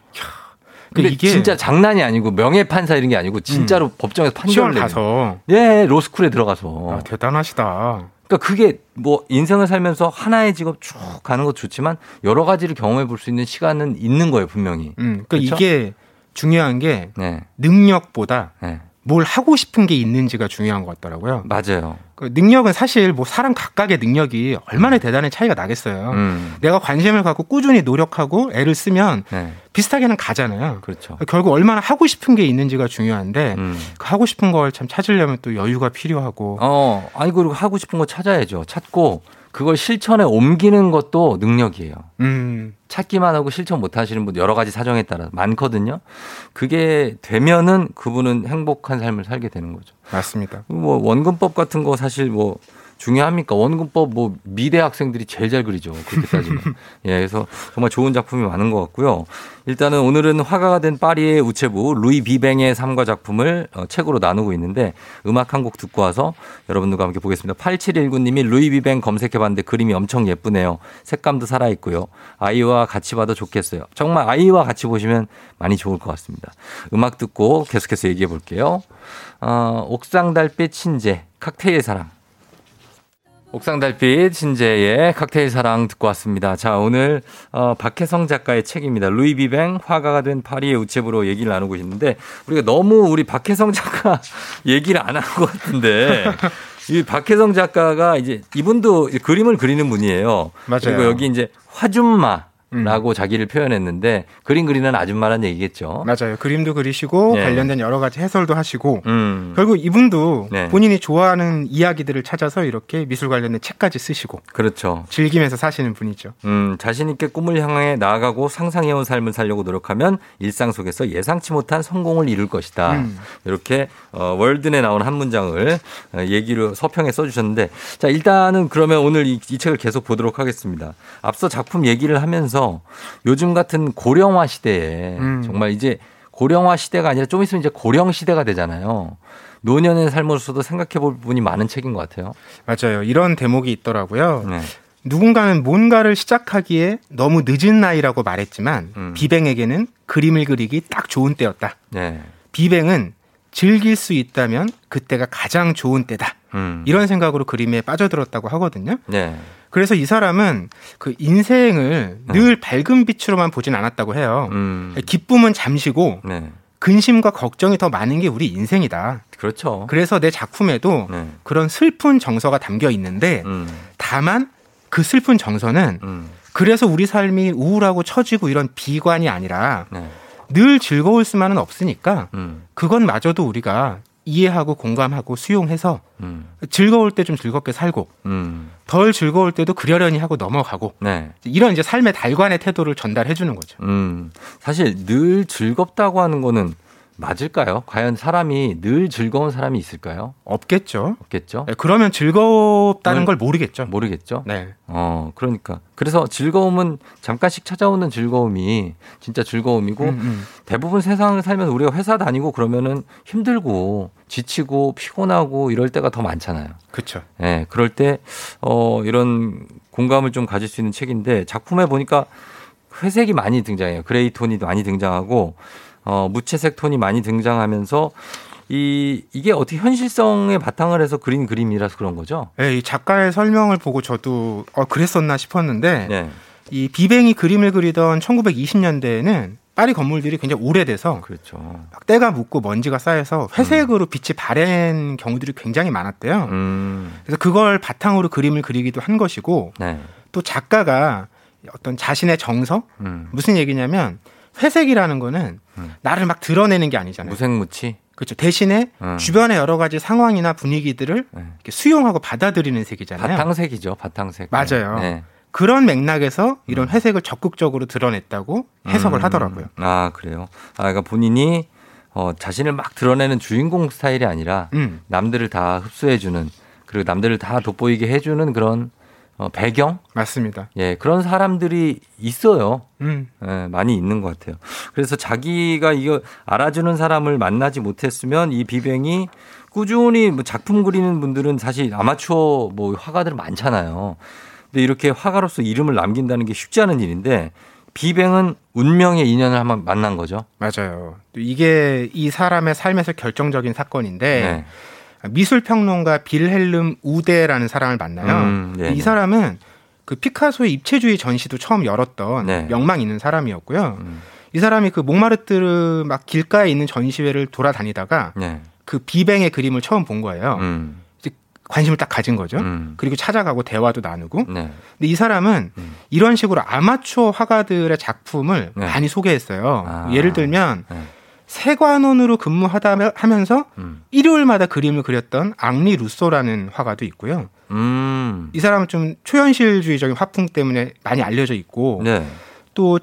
근데 그 이게- 진짜 장난이 아니고 명예 판사 이런 게 아니고 진짜로 법정에서 판결을. 가서. 예, 로스쿨에 들어가서. 아, 대단하시다. 그러니까 그게 뭐 인생을 살면서 하나의 직업 쭉 가는 것도 좋지만 여러 가지를 경험해 볼 수 있는 시간은 있는 거예요, 분명히. 음, 그러니까 그쵸? 이게 중요한 게 네. 능력보다 네. 뭘 하고 싶은 게 있는지가 중요한 것 같더라고요. 맞아요. 그 능력은 사실 뭐 사람 각각의 능력이 얼마나 대단한 차이가 나겠어요. 음. 내가 관심을 갖고 꾸준히 노력하고 애를 쓰면 네. 비슷하게는 가잖아요. 그렇죠. 결국 얼마나 하고 싶은 게 있는지가 중요한데 음. 그 하고 싶은 걸 참 찾으려면 또 여유가 필요하고 어, 아니 그리고 하고 싶은 거 찾아야죠. 찾고 그걸 실천에 옮기는 것도 능력이에요. 음. 찾기만 하고 실천 못 하시는 분 여러 가지 사정에 따라 많거든요. 그게 되면은 그분은 행복한 삶을 살게 되는 거죠. 맞습니다. 뭐 원근법 같은 거 사실 뭐 중요합니까? 원근법 뭐 미대 학생들이 제일 잘 그리죠. 그렇게 따지면. 예, 그래서 정말 좋은 작품이 많은 것 같고요. 일단은 오늘은 화가가 된 파리의 우체부 루이 비뱅의 삶과 작품을 어, 책으로 나누고 있는데 음악 한 곡 듣고 와서 여러분들과 함께 보겠습니다. 8719님이 루이 비뱅 검색해봤는데 그림이 엄청 예쁘네요. 색감도 살아있고요. 아이와 같이 봐도 좋겠어요. 정말 아이와 같이 보시면 많이 좋을 것 같습니다. 음악 듣고 계속해서 얘기해 볼게요. 어, 옥상 달빛 신재 칵테일 사랑. 옥상 달빛 신재의 칵테일 사랑 듣고 왔습니다. 자, 오늘 어, 박혜성 작가의 책입니다. 루이 비뱅 화가가 된 파리의 우체부로 얘기를 나누고 있는데 우리가 너무 우리 박혜성 작가 얘기를 안 한 것 같은데 이 박혜성 작가가 이제 이분도 그림을 그리는 분이에요. 맞아요. 그리고 여기 이제 화준마 라고 자기를 표현했는데 그림 그리는 아줌마란 얘기겠죠. 맞아요. 그림도 그리시고 예. 관련된 여러 가지 해설도 하시고 음. 결국 이분도 네. 본인이 좋아하는 이야기들을 찾아서 이렇게 미술 관련된 책까지 쓰시고 그렇죠. 즐기면서 사시는 분이죠. 음, 자신 있게 꿈을 향해 나아가고 상상해온 삶을 살려고 노력하면 일상 속에서 예상치 못한 성공을 이룰 것이다. 음. 이렇게 어, 월든에 나온 한 문장을 어, 얘기로 서평에 써주셨는데 자 일단은 그러면 오늘 이, 이 책을 계속 보도록 하겠습니다. 앞서 작품 얘기를 하면서 요즘 같은 고령화 시대에 음. 정말 이제 고령화 시대가 아니라 좀 있으면 이제 고령 시대가 되잖아요. 노년의 삶으로서도 생각해 볼 부분이 많은 책인 것 같아요. 맞아요. 이런 대목이 있더라고요. 네. 누군가는 뭔가를 시작하기에 너무 늦은 나이라고 말했지만 음. 비뱅에게는 그림을 그리기 딱 좋은 때였다. 네. 비뱅은 즐길 수 있다면 그때가 가장 좋은 때다. 음. 이런 생각으로 그림에 빠져들었다고 하거든요. 네. 그래서 이 사람은 그 인생을 늘 밝은 빛으로만 보진 않았다고 해요. 음. 기쁨은 잠시고 네. 근심과 걱정이 더 많은 게 우리 인생이다. 그렇죠. 그래서 내 작품에도 네. 그런 슬픈 정서가 담겨 있는데 음. 다만 그 슬픈 정서는 음. 그래서 우리 삶이 우울하고 처지고 이런 비관이 아니라 네. 늘 즐거울 수만은 없으니까 음. 그건 마저도 우리가 이해하고 공감하고 수용해서 음. 즐거울 때 좀 즐겁게 살고 음. 덜 즐거울 때도 그러려니 하고 넘어가고 네. 이런 이제 삶의 달관의 태도를 전달해 주는 거죠. 음. 사실 늘 즐겁다고 하는 거는 맞을까요? 과연 사람이 늘 즐거운 사람이 있을까요? 없겠죠. 없겠죠. 네, 그러면 즐겁다는 음. 걸 모르겠죠. 모르겠죠. 네. 어, 그러니까. 그래서 즐거움은 잠깐씩 찾아오는 즐거움이 진짜 즐거움이고 음, 음. 대부분 세상을 살면서 우리가 회사 다니고 그러면은 힘들고 지치고 피곤하고 이럴 때가 더 많잖아요. 그렇죠. 예, 그럴 때, 어, 이런 공감을 좀 가질 수 있는 책인데 작품에 보니까 회색이 많이 등장해요. gray 톤이 많이 등장하고, 어, 무채색 톤이 많이 등장하면서 이, 이게 어떻게 현실성에 바탕을 해서 그린 그림이라서 그런 거죠? 네, 이 작가의 설명을 보고 저도 어, 그랬었나 싶었는데 네. 이 비뱅이 그림을 그리던 1920년대에는 파리 건물들이 굉장히 오래돼서 그렇죠. 막 때가 묻고 먼지가 쌓여서 회색으로 빛이 바랜 경우들이 굉장히 많았대요. 음, 그래서 그걸 바탕으로 그림을 그리기도 한 것이고 네. 또 작가가 어떤 자신의 정서 음, 무슨 얘기냐면 회색이라는 거는 음. 나를 막 드러내는 게 아니잖아요. 무색무치? 그렇죠. 대신에 음. 주변의 여러 가지 상황이나 분위기들을 네. 수용하고 받아들이는 색이잖아요. 바탕색이죠, 바탕색. 맞아요. 네. 그런 맥락에서 이런 회색을 적극적으로 드러냈다고 해석을 음. 하더라고요. 아, 그래요. 아, 그러니까 본인이 어, 자신을 막 드러내는 주인공 스타일이 아니라 음. 남들을 다 흡수해주는 그리고 남들을 다 돋보이게 해주는 그런 어, 배경? 맞습니다. 예, 그런 사람들이 있어요. 음. 예, 많이 있는 것 같아요. 그래서 자기가 이거 알아주는 사람을 만나지 못했으면 이 비뱅이 꾸준히 뭐 작품 그리는 분들은 사실 아마추어 뭐 화가들 많잖아요. 근데 이렇게 화가로서 이름을 남긴다는 게 쉽지 않은 일인데 비뱅은 운명의 인연을 한번 만난 거죠. 맞아요. 또 이게 이 사람의 삶에서 결정적인 사건인데 네. 미술 평론가 빌헬름 우데라는 사람을 만나요. 음, 네, 이 네. 사람은 그 피카소의 입체주의 전시도 처음 열었던 네. 명망 있는 사람이었고요. 음. 이 사람이 그 몽마르트르 막 길가에 있는 전시회를 돌아다니다가 네. 그 비뱅의 그림을 처음 본 거예요. 음. 이제 관심을 딱 가진 거죠. 음. 그리고 찾아가고 대화도 나누고. 네. 근데 이 사람은 이런 식으로 아마추어 화가들의 작품을 네. 많이 소개했어요. 아. 예를 들면 네. 세관원으로 근무하다 하면서 음. 일요일마다 그림을 그렸던 앙리 루소라는 화가도 있고요. 음. 이 사람은 좀 초현실주의적인 화풍 때문에 많이 알려져 있고 네. 또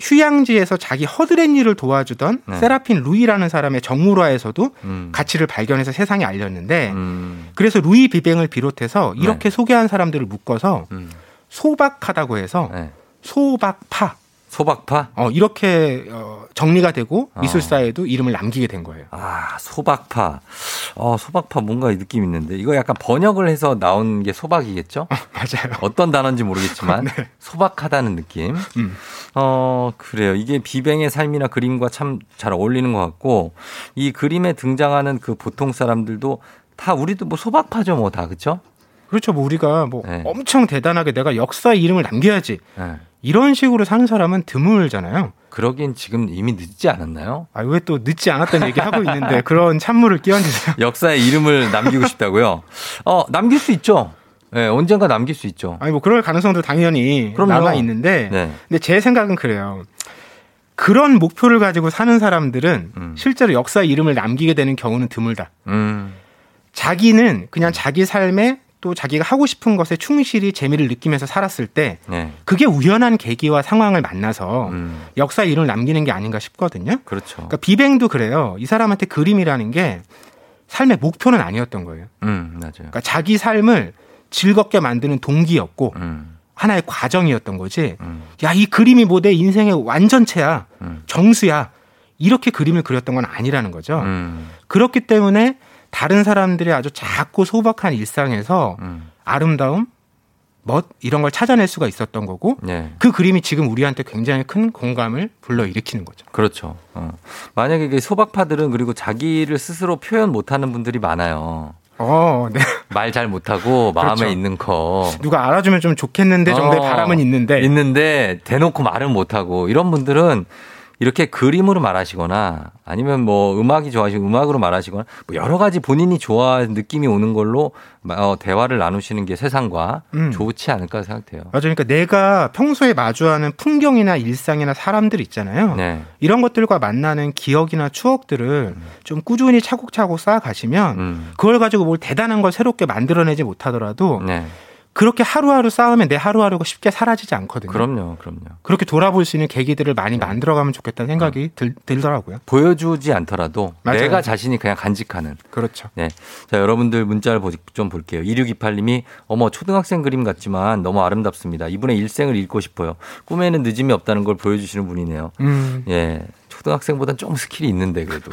휴양지에서 자기 허드렛 일을 도와주던 네. 세라핀 루이라는 사람의 정물화에서도 음. 가치를 발견해서 세상에 알렸는데 음. 그래서 루이 비뱅을 비롯해서 이렇게 네. 소개한 사람들을 묶어서 음. 소박하다고 해서 네. 소박파 소박파? 어, 이렇게 어, 정리가 되고 어. 미술사에도 이름을 남기게 된 거예요. 아, 소박파. 어, 소박파 뭔가 느낌 있는데. 이거 약간 번역을 해서 나온 게 소박이겠죠? 맞아요. 어떤 단어인지 모르겠지만 소박하다는 느낌. 음. 어, 그래요. 이게 비뱅의 삶이나 그림과 참 잘 어울리는 것 같고 이 그림에 등장하는 그 보통 사람들도 다 우리도 뭐 소박파죠, 뭐 다. 그렇죠? 그렇죠. 뭐 우리가 뭐 네. 엄청 대단하게 내가 역사에 이름을 남겨야지. 네. 이런 식으로 사는 사람은 드물잖아요. 그러긴 지금 이미 늦지 않았나요? 아, 왜 또 늦지 않았던 얘기 하고 있는데 그런 찬물을 끼얹으세요. 역사에 이름을 남기고 싶다고요? 어, 남길 수 있죠. 네, 언젠가 남길 수 있죠. 아니 뭐 그럴 가능성도 당연히 그럼요. 남아 있는데 네. 근데 제 생각은 그래요. 그런 목표를 가지고 사는 사람들은 실제로 역사 이름을 남기게 되는 경우는 드물다. 음. 자기는 그냥 자기 삶에 또 자기가 하고 싶은 것에 충실히 재미를 느끼면서 살았을 때 네. 그게 우연한 계기와 상황을 만나서 음. 역사 이름을 남기는 게 아닌가 싶거든요. 그렇죠. 그러니까 비뱅도 그래요. 이 사람한테 그림이라는 게 삶의 목표는 아니었던 거예요. 음, 맞아요. 그러니까 자기 삶을 즐겁게 만드는 동기였고 음. 하나의 과정이었던 거지. 야, 이 그림이 뭐 내 인생의 완전체야. 음. 정수야. 이렇게 그림을 그렸던 건 아니라는 거죠. 음. 그렇기 때문에 다른 사람들의 아주 작고 소박한 일상에서 음. 아름다움, 멋 이런 걸 찾아낼 수가 있었던 거고 네. 그 그림이 지금 우리한테 굉장히 큰 공감을 불러일으키는 거죠. 그렇죠. 어. 만약에 이게 소박파들은 그리고 자기를 스스로 표현 못하는 분들이 많아요. 어, 네. 말 잘 못하고 마음에 그렇죠. 있는 거. 누가 알아주면 좀 좋겠는데 정도의 어, 바람은 있는데 있는데 대놓고 말을 못하고 이런 분들은 이렇게 그림으로 말하시거나 아니면 뭐 음악이 좋아하시고 음악으로 말하시거나 뭐 여러 가지 본인이 좋아하는 느낌이 오는 걸로 어, 대화를 나누시는 게 세상과 음. 좋지 않을까 생각돼요. 맞아요. 그러니까 내가 평소에 마주하는 풍경이나 일상이나 사람들 있잖아요. 네. 이런 것들과 만나는 기억이나 추억들을 좀 꾸준히 차곡차곡 쌓아가시면 음. 그걸 가지고 뭘 대단한 걸 새롭게 만들어내지 못하더라도 네. 그렇게 하루하루 쌓으면 내 하루하루가 쉽게 사라지지 않거든요. 그럼요, 그럼요. 그렇게 돌아볼 수 있는 계기들을 많이 만들어가면 좋겠다는 생각이 들, 들더라고요. 보여주지 않더라도 맞아요. 내가 자신이 그냥 간직하는. 그렇죠. 네. 자, 여러분들 문자를 보- 좀 볼게요. 2628님이 어머, 초등학생 그림 같지만 너무 아름답습니다. 이분의 일생을 읽고 싶어요. 꿈에는 늦음이 없다는 걸 보여주시는 분이네요. 음. 예. 초등학생보단 좀 skill이 있는데 그래도.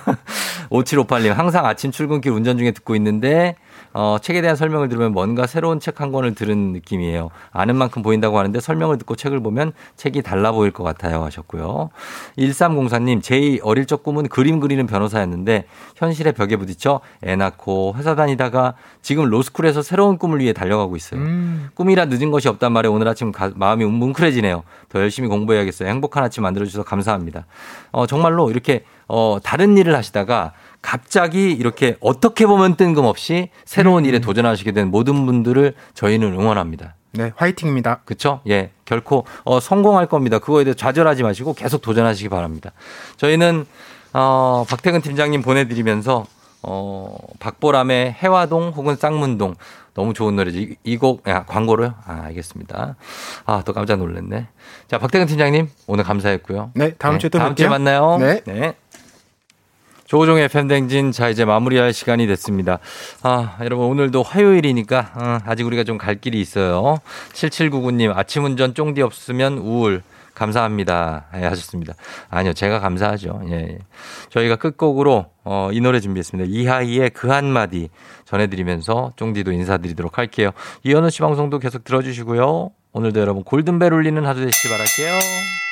5758님 항상 아침 출근길 운전 중에 듣고 있는데 어, 책에 대한 설명을 들으면 뭔가 새로운 책 한 권을 들은 느낌이에요. 아는 만큼 보인다고 하는데 설명을 듣고 책을 보면 책이 달라 보일 것 같아요 하셨고요. 1304님 제 어릴 적 꿈은 그림 그리는 변호사였는데 현실의 벽에 부딪혀 애 낳고 회사 다니다가 지금 로스쿨에서 새로운 꿈을 위해 달려가고 있어요. 음. 꿈이라 늦은 것이 없단 말에 오늘 아침 가- 마음이 뭉클해지네요. 더 열심히 공부해야겠어요. 행복한 아침 만들어주셔서 감사합니다. 어, 정말로 이렇게 어, 다른 일을 하시다가 갑자기 이렇게 어떻게 보면 뜬금없이 새로운 일에 도전하시게 된 모든 분들을 저희는 응원합니다. 네, 화이팅입니다. 그쵸? 예. 결코, 어, 성공할 겁니다. 그거에 대해 좌절하지 마시고 계속 도전하시기 바랍니다. 저희는, 어, 박태근 팀장님 보내 드리면서 어, 박보람의 해화동 혹은 쌍문동. 너무 좋은 노래죠. 이, 이 곡, 야, 광고로요? 아, 알겠습니다. 아, 또 깜짝 놀랐네. 자, 박태근 팀장님, 오늘 감사했고요. 네, 다음 주에 또 다음 주에 뵐게요. 만나요. 네. 조종의 팬댕진 자 이제 마무리할 시간이 됐습니다. 아 여러분 오늘도 화요일이니까 어, 아직 우리가 좀 갈 길이 있어요. 7799님 아침 운전 쫑디 없으면 우울 감사합니다. 예, 하셨습니다. 아니요 제가 감사하죠. 예, 예. 저희가 끝곡으로 어, 이 노래 준비했습니다. 이하이의 그 한마디 전해드리면서 쫑디도 인사드리도록 할게요. 이현우 씨 방송도 계속 들어주시고요. 오늘도 여러분 골든벨 울리는 하루 되시길 바랄게요.